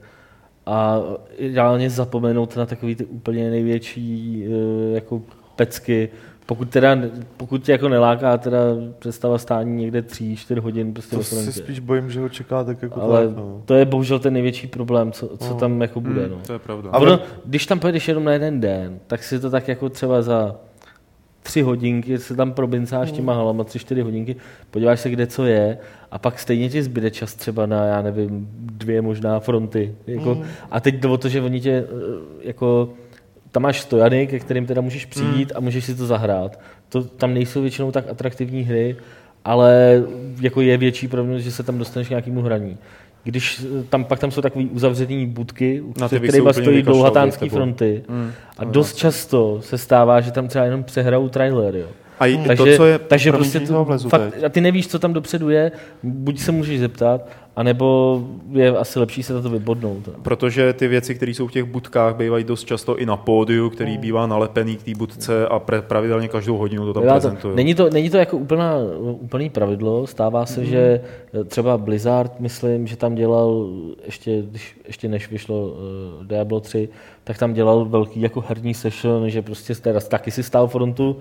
A ideálně zapomenout na takový ty úplně největší eh, jako pecky, pokud, teda, pokud tě jako neláká teda představa stání někde tři, čtyři hodin prostě to si spíš bojím, že ho čeká tak jako Ale tak, no. to je bohužel ten největší problém, co, co no. tam jako bude. Hmm, no. To je pravda. A ono, když tam pojedeš jenom na jeden den, tak si to tak jako třeba za tři hodinky se tam probincáš těma hmm. halama, tři, čtyři hodinky, podíváš se, kde co je a pak stejně ti zbyde čas třeba na, já nevím, dvě možná fronty. Jako, mm. A teď jde o to, že oni tě eh, jako tam máš stojany, ke kterým teda můžeš přijít mm. a můžeš si to zahrát. To, tam nejsou většinou tak atraktivní hry ale jako je větší pravděpodobnost, že se tam dostaneš k nějakému hraní. Když tam, pak tam jsou takové uzavřené budky, kterými se úplně stojí vykašlal, dlouhatánské fronty. Mm, a dost často se stává, že tam třeba jenom přehrajou trailer. Jo. A i Takže, to, co je... takže prostě vlezu fakt, a ty nevíš, co tam dopředu je, buď se můžeš zeptat, anebo je asi lepší se na to vybodnout. Protože ty věci, které jsou v těch budkách, bývají dost často i na pódiu, který Hmm. bývá nalepený k té budce a pre, pravidelně každou hodinu to tam prezentují. není, to, není to jako úplná, úplný pravidlo, stává se, Mhm. že eh, třeba Blizzard, myslím, že tam dělal, ještě, když, ještě než vyšlo uh, Diablo 3, tak tam dělal velký jako herní session, že prostě teda, taky si stál frontu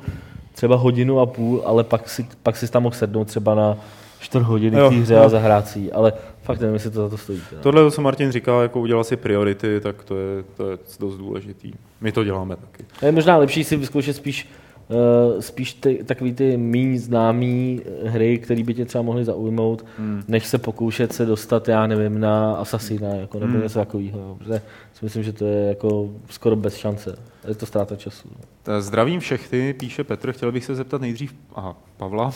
třeba hodinu a půl, ale pak si, pak si tam mohl sednout třeba na čtvrt hodiny Jo, v té hře a zahrát si ale fakt nevím, jestli to za to stojí. Teda. Tohle, co Martin říkal, jako udělat si priority, tak to je, to je dost důležitý. My to děláme taky. Je možná lepší si vyzkoušet spíš, uh, spíš ty, takový ty méně známý hry, které by tě třeba mohly zaujmout, hmm. než se pokoušet se dostat, já nevím, na Assassina, jako, nebo Hmm. něco takového. Protože si myslím, že to je jako skoro bez šance. Je to ztráta času. Eh, Zdravím všechny, píše Petr. Chtěl bych se zeptat nejdřív aha, Pavla,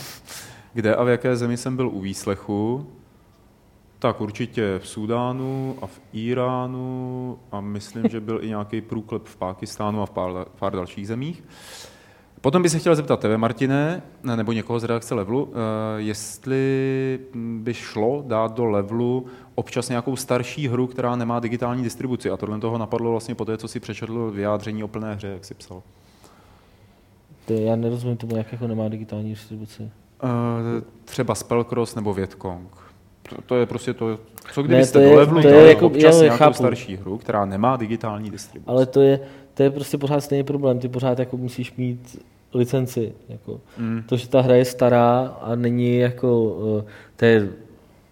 kde a v jaké zemi jsem byl u výslechu. Tak určitě v Súdánu a v Iránu a myslím, že byl i nějaký průklep v Pákistánu a v pár, pár dalších zemích. Potom bych se chtěl zeptat tebe, Martine, nebo někoho z redakce Levelu, eh, jestli by šlo dát do Levelu občas nějakou starší hru, která nemá digitální distribuci. A tohle toho napadlo vlastně po té, co si přečetl vyjádření o plné hře, jak si psal. Já nerozumím tomu, jak jako nemá digitální distribuci. Eh, třeba Spellcross nebo Vietkong. To, to je prostě to, co kdybyste Ne, to je- to jako- občas jo, nějakou chápu. starší hru, která nemá digitální distribuci. Ale to je, to je prostě pořád stejný problém. Ty pořád jako musíš mít licenci. Jako. Mm. To, že ta hra je stará a není jako, eh, to je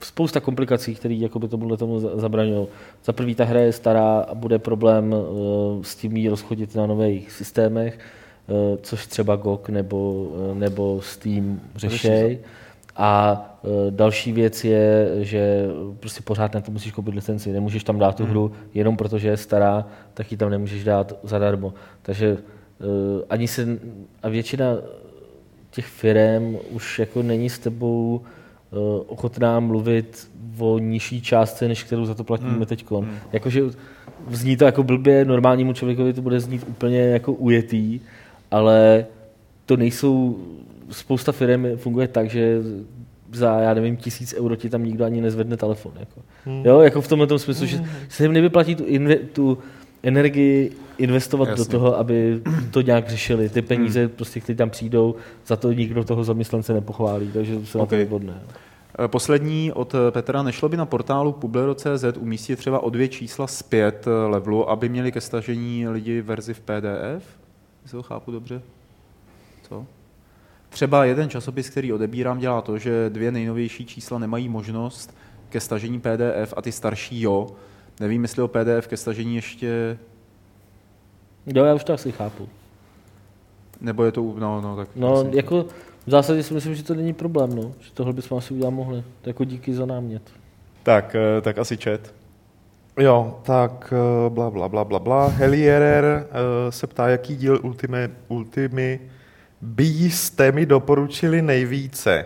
spousta komplikací, které jako by tomuhle tomu za- zabraňují. Za prvý ta hra je stará a bude problém eh, s tím jí rozchodit na nových systémech, což třeba GOG nebo, eh, nebo Steam řešej. A eh, další věc je, že prostě pořád na to musíš koupit licenci. Nemůžeš tam dát tu hru jenom protože je stará, tak ji tam nemůžeš dát zadarmo. Takže eh, ani se, a většina těch firm už jako není s tebou eh, ochotná mluvit o nižší částce, než kterou za to platíme hmm. teď. Hmm. Jakože zní to jako blbě, normálnímu člověkovi to bude znít úplně jako ujetý, ale to nejsou, spousta firm funguje tak, že za, já nevím, tisíc euro ti tam nikdo ani nezvedne telefon. Jako. Hmm. Jo, jako v tomhle tom smyslu, že se jim nevyplatí tu, inve, tu energii investovat Jasně. do toho, aby to nějak řešili. Ty peníze, hmm. prostě, které tam přijdou, za to nikdo toho zaměstnance nepochválí, takže se na Ok. to nevhodné. Eh, Poslední od eh, Petra. Nešlo by na portálu Publero.cz umístit třeba o dvě čísla zpět eh, levelu, aby měli ke stažení lidi verzi v PDF? Jestli to chápu dobře? Co? Třeba jeden časopis, který odebírám, dělá to, že dvě nejnovější čísla nemají možnost ke stažení PDF a ty starší jo. Nevím, jestli o PDF ke stažení ještě, Jo, já už to asi chápu. nebo je to, no, no, tak No, vlastně- jako v zásadě si myslím, že to není problém, no. že tohle bychom asi udělat mohli. Jako díky za námět. Tak, eh, tak asi chat. Jo, tak eh, bla, bla, bla, bla, bla. Helierer eh, se ptá, jaký díl Ultimy, Ultimy byste mi doporučili nejvíce.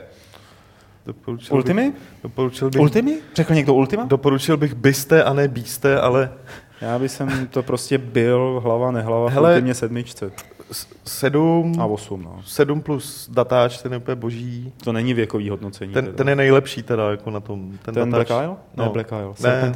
Doporučil Ultimy? Bych, doporučil bych, Ultimy? Řekl někdo Ultima? doporučil bych byste a ne byste, ale Já bych jsem to prostě byl, hlava, nehlava, v Hele- Ultimě sedmičce. sedm, A osm, no. sedm plus datáč, ten je úplně boží. To není věkový hodnocení. Ten, teda. ten je nejlepší teda jako na tom. Ten, ten Black datáč. Isle? Ne, No. Black Isle. Ne.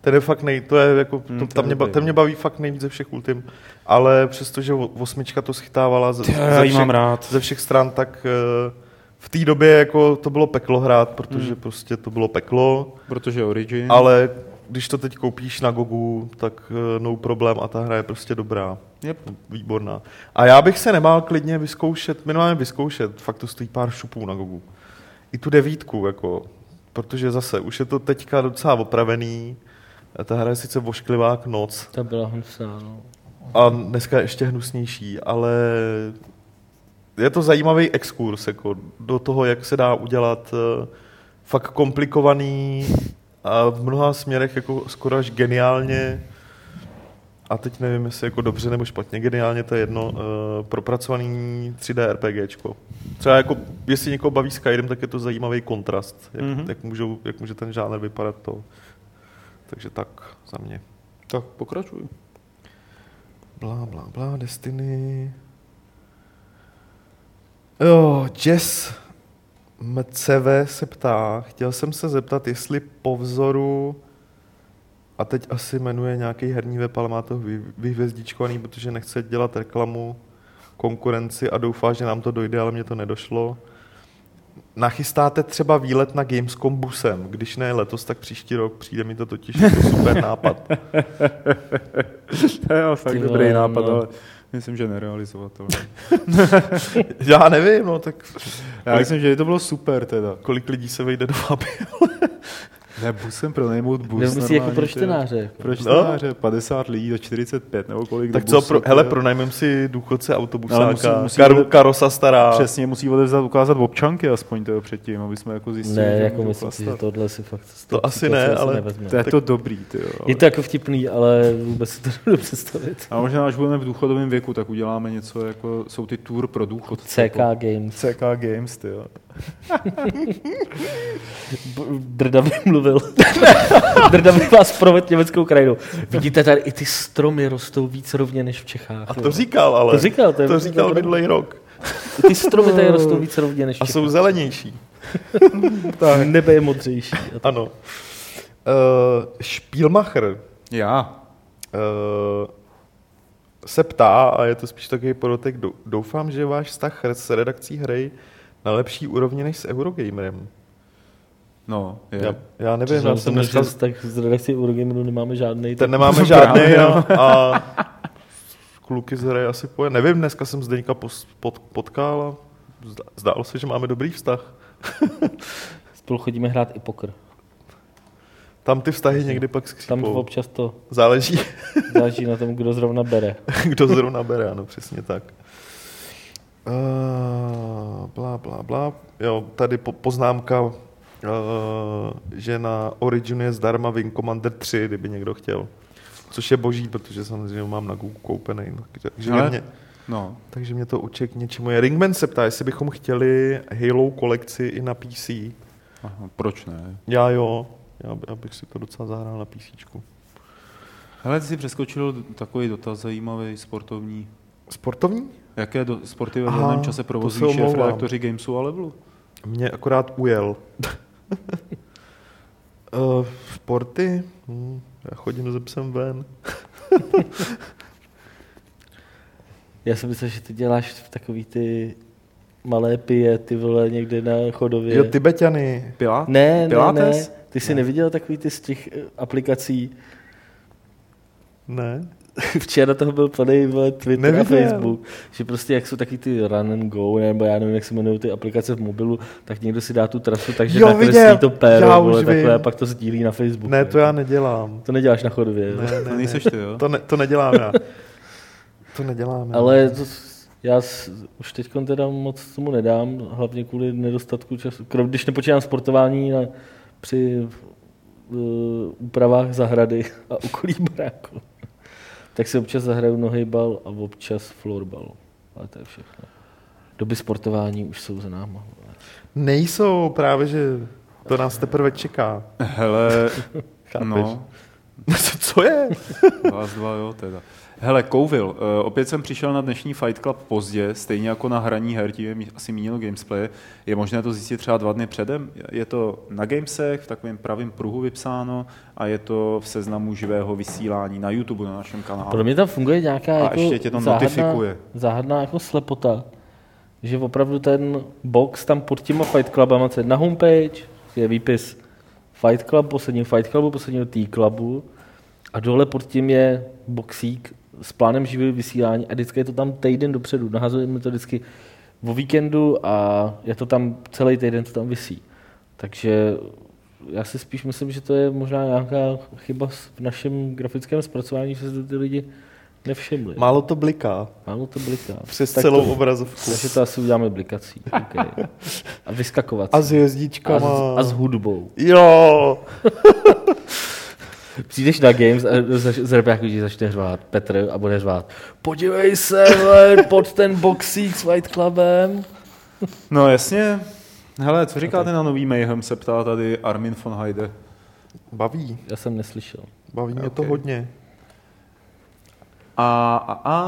Ten je fakt nej, to je jako, to, to tam mě, ba- dobrý, ten no. mě baví fakt nejvíc ze všech ultim, ale přestože osmička to schytávala ze, Ty, ze, ji mám všech, rád. ze všech stran, tak eh, v té době jako to bylo peklo hrát, protože Hmm. prostě to bylo peklo, Protože Origin. ale když to teď koupíš na Gogu, tak eh, no problém a ta hra je prostě dobrá. Yep. Výborná. A já bych se nebál klidně vyzkoušet, minimálně vyzkoušet, fakt to stojí pár šupů na Gogu. I tu devítku, jako, protože zase už je to teďka docela opravený, a ta hra je sice vošklivá k noc Ta byla hnusná, no. a dneska je ještě hnusnější, ale je to zajímavý exkurs jako, do toho, jak se dá udělat eh, fakt komplikovaný a v mnoha směrech jako skoro až geniálně a teď nevím, jestli jako dobře nebo špatně, geniálně to je jedno, uh, propracovaný 3D RPGčko. Třeba jako, jestli někoho baví Skyrim, tak je to zajímavý kontrast, jak, mm-hmm. jak, můžou, jak může ten žánr vypadat to. Takže tak za mě. Tak pokračuj. Blá, blá, blá, Destiny. Jo, Jess MCV se ptá, chtěl jsem se zeptat, jestli po vzoru a teď asi jmenuje nějaký herní web, ale má to vyhvězdičkovaný, protože nechce dělat reklamu konkurenci a doufá, že nám to dojde, ale mně to nedošlo. Nachystáte třeba výlet na Gamescom busem, když ne letos, tak příští rok, přijde mi to totiž jako super nápad. to je fakt Ty dobrý nápad, no. ale myslím, že nerealizovatelný. Já nevím, no tak... Já myslím, že to bylo super teda. Kolik lidí se vejde do Faby? Ne, busem pronajmout bus. Nemusí jako pro čtenáře. Pro čtenáře, no. 50 lidí do 45, nebo kolik Tak co, pro, hele, pronajmem si důchodce autobusáka, musí, musí kar, ode... karosa stará. Přesně, musí odevzat, ukázat občanky aspoň toho předtím, aby jsme jako zjistili. Ne, jako myslím si, že tohle si fakt... To asi ne, ale... To je to dobrý, ty jo. Ale... Je to jako vtipný, ale vůbec si to nebudu představit. A možná, až budeme v důchodovém věku, tak uděláme něco, jako jsou ty tour pro důchod. CK jako, Games. CK Games, ty jo. Drda by mluvil. Drda by vás provedl německou krajinou. Vidíte tady, i ty stromy rostou víc rovně než v Čechách. A to říkal, ale. To říkal, to, to říkal minulý rok. Ty stromy tady rostou víc rovně než v Čechách. A jsou zelenější. tak. Nebe je modřejší. Ano. Uh, Spielmacher. Já. Uh, se ptá, a je to spíš takový podotek, doufám, že váš vztah s redakcí hry na lepší úrovni než s Eurogamerem. No, je. Já, já nevím, já jsem dneska... Tak z redakcí Eurogameru nemáme žádný. Ten nemáme žádný a, a kluky z hry asi poje. Nevím, dneska jsem Zdeňka pod, potkal a zdálo se, že máme dobrý vztah. Spolu chodíme hrát i pokr. Tam ty vztahy někdy pak skřípou. Tam občas to záleží. záleží na tom, kdo zrovna bere. kdo zrovna bere, ano, přesně tak. Uh, bla, bla, bla. Jo, tady po, poznámka, že na Originu je zdarma Wing Commander 3, kdyby někdo chtěl. Což je boží, protože samozřejmě mám na Google koupený. Takže, Ale, mě, no. takže mě to učí k něčemu. Je Ringman se ptá, jestli bychom chtěli Halo kolekci i na PC. Aha, proč ne? Já jo, já, já bych si to docela zahrál na PC. Hele, ty jsi přeskočil takový dotaz zajímavý, sportovní. Sportovní? Jaké do, sporty ve volném čase provozí šéf redaktoři Gamesu a Levelu? Mě akorát ujel. uh, sporty? Hmm, já chodím ze psem ven. já jsem myslel, že ty děláš v takový ty malé pije, ty vole, někde na chodově. Jo, Tibetany. Pilá? Ne, ne, ne. Ty jsi ne. neviděl takový ty z těch eh, aplikací? Ne. Včera toho byl plný Twitter Neviděl. a Facebook, že prostě jak jsou taky ty run and go, nebo já nevím, jak se jmenují ty aplikace v mobilu, tak někdo si dá tu trasu, takže jo, nakreslí to péro, vole, takhle, a pak to sdílí na Facebook. Ne, to já nedělám. To neděláš na chodově. Ne, ne, to nejseš ty, jo? To, ne, to nedělám já. To nedělám. Ale to, já už teď teda moc tomu nedám, hlavně kvůli nedostatku času. Když nepočítám sportování na, při uh, úpravách zahrady a okolí baráku tak si občas zahraju nohybal a občas florbal. Ale to je všechno. Doby sportování už jsou za náma. Nejsou, právě, že to nás teprve čeká. Hele, no. Co je? Vás dva, jo, teda. Hele, Kouvil, uh, opět jsem přišel na dnešní Fight Club pozdě, stejně jako na hraní her, tím asi mínil Gamesplay. Je možné to zjistit třeba dva dny předem? Je to na Gamesech, v takovém pravém pruhu vypsáno a je to v seznamu živého vysílání na YouTube, na našem kanálu. Pro mě tam funguje nějaká a jako ještě tě to záhadná, notifikuje. záhadná jako slepota, že opravdu ten box tam pod těma Fight Clubama, co je na homepage, je výpis Fight Club, poslední Fight Clubu, posledního T-Clubu a dole pod tím je boxík s plánem živého vysílání a vždycky je to tam týden dopředu. Nahazujeme to vždycky o víkendu a je to tam celý týden, to tam vysí. Takže já si spíš myslím, že to je možná nějaká chyba v našem grafickém zpracování, že se ty lidi nevšimli. Málo to bliká. Málo to bliká. Přes tak celou to, obrazovku. Takže to asi uděláme blikací. Okay. A vyskakovat. A s hvězdičkama. A s, a s hudbou. Jo. Přijdeš na Games a z repáku ti začne řvát Petr a bude řvát podívej se, vle, pod ten boxík s White Clubem. No jasně. Hele, co říkáte na nový Mayhem, se ptá tady Armin von Heide. Baví. Já jsem neslyšel. Baví mě okay. to hodně. A, a, a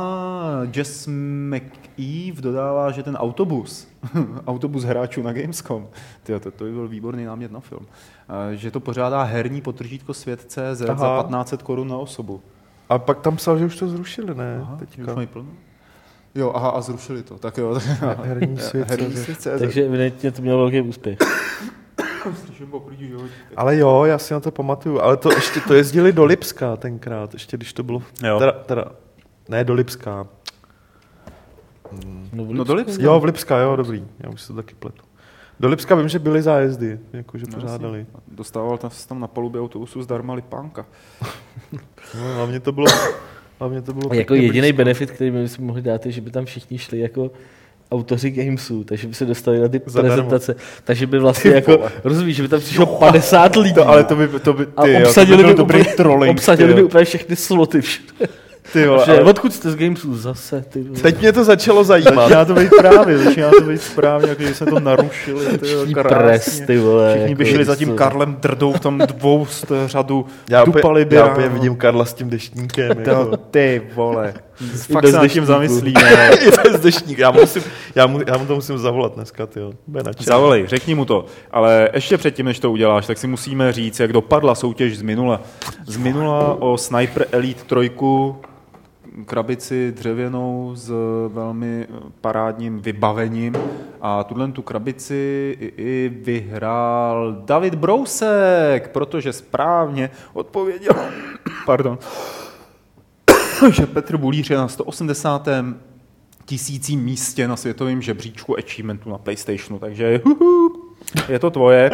Jess McEve dodává, že ten autobus, autobus hráčů na Gamescom, tyjo, to, to by byl výborný námět na film, že to pořádá herní potržítko svět.cz za 1500 korun na osobu. A pak tam psal, že už to zrušili, ne? Aha, Teďka. Už mají plno? Jo, aha, a zrušili to. Tak jo. Herní svět. Herní svět Takže evidentně to mělo velký úspěch. Ale jo, já si na to pamatuju. Ale to ještě to jezdili do Lipska tenkrát, ještě když to bylo... Jo. Teda, teda, ne, do Lipska. No, no do Lipska. Jo, v Lipska, jo, dobrý. Já už se to taky pletu. Do Lipska vím, že byly zájezdy, jakože no, pořádali. Dostával tam, tam na palubě autobusu zdarma lipánka. no, hlavně to bylo... Hlavně to bylo a jako jediný benefit, který by jsme mohli dát, je, že by tam všichni šli jako autoři Gamesů, takže by se dostali na ty Zadarmo. prezentace. Takže by vlastně ty jako, rozumíš, že by tam přišlo 50 lidí. To, ale to by, to by, ty, a obsadili jo, to by, dobrý úplně, trolling, obsadili by úplně všechny sloty všude. Ty vole, že, ale... Odkud jste z Gamesů? Zase, ty vole. Teď mě to začalo zajímat. Začíná to být právě, začíná to být správně, jako jsme to narušili. Ty Všichni pres, ty vole. Všichni by jako šli za tím Karlem Drdou v tom dvou řadu, já dupali by. Já opět vidím Karla s tím deštníkem. Jako. Ty vole. Fakt se nad tím zamyslí. I bez deštník. Já, musím, já, mu, já mu to musím zavolat dneska, ty Zavolej, řekni mu to. Ale ještě předtím, než to uděláš, tak si musíme říct, jak dopadla soutěž z minula. Z minula o Sniper Elite 3 krabici dřevěnou s velmi parádním vybavením a tuhle tu krabici i vyhrál David Brousek, protože správně odpověděl, pardon, že Petr Bulíř je na 180. tisícím místě na světovém žebříčku achievementu na PlayStationu, takže je to tvoje.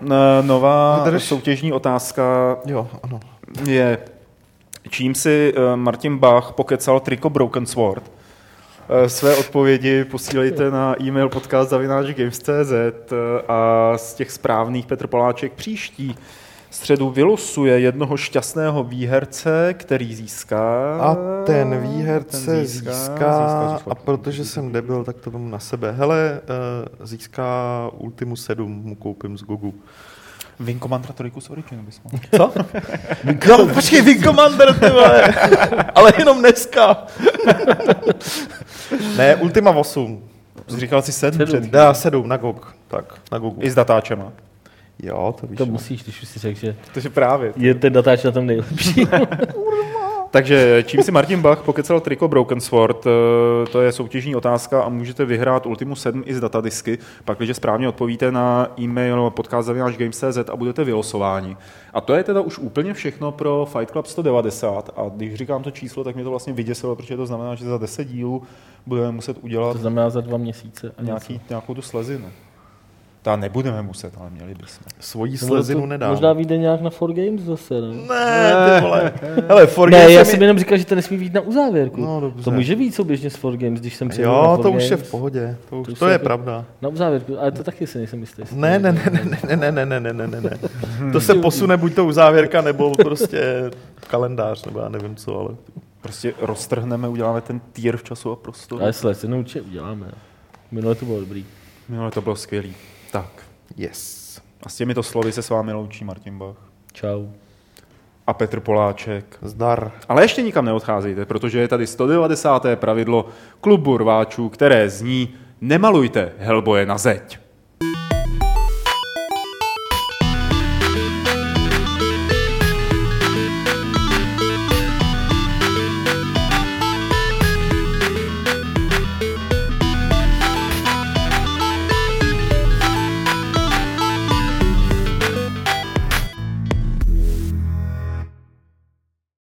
Nová soutěžní otázka jo, ano. je čím si eh, Martin Bach pokecal triko Broken Sword. Eh, své odpovědi posílejte na e-mail podcast.games.cz eh, a z těch správných Petr Poláček příští středu vylosuje jednoho šťastného výherce, který získá... A ten výherce ten získá, získá, získá, a protože jsem debil, tak to vemu na sebe. Hele, získá Ultimu 7, mu koupím z Gogu. Wing Commander trojku s Originu bys mohl. Co? no, počkej, Wing Commander, ty vole. Ale jenom dneska. ne, Ultima 8. Jsi říkal si 7 před Dá 7 na GOG. Tak, na GOGu. I s datáčema. Jo, to víš. To musíš, když už si řekl, že je právě. je ten datáč na tom nejlepší. Takže čím si Martin Bach pokecal triko Broken Sword, eh, to je soutěžní otázka a můžete vyhrát Ultimu 7 i z datadisky, pak když správně odpovíte na e-mail podcast.games.cz a budete vylosováni. A to je teda už úplně všechno pro Fight Club 190 a když říkám to číslo, tak mě to vlastně vyděsilo, protože to znamená, že za 10 dílů budeme muset udělat... To znamená za dva měsíce. A nějaký, nějakou tu slezinu. Ta nebudeme muset, ale měli bychom. Svojí slezinu nedám. Možná vyjde nějak na 4Games zase, ne? Ne, ty vole. Hele, 4 ne, já jsem mi... jenom říkal, že to nesmí být na uzávěrku. No, dobře. To může být souběžně s 4Games, když jsem přijel Jo, to už je v pohodě. To, už, to, to je jako pravda. Na uzávěrku, ale to taky si nejsem jistý. Ne, ne, ne, ne, ne, ne, ne, ne, ne, ne, ne. To se posune buď to uzávěrka, nebo prostě kalendář, nebo já nevím co, ale... Prostě roztrhneme, uděláme ten tier v času a prostoru. Ale slezinu určitě uděláme. Minule to bylo dobrý. Minule to bylo skvělý. Tak. Yes. A s těmito slovy se s vámi loučí Martin Bach. Čau. A Petr Poláček. Zdar. Ale ještě nikam neodcházejte, protože je tady 190. pravidlo klubu rváčů, které zní Nemalujte Helboje na zeď.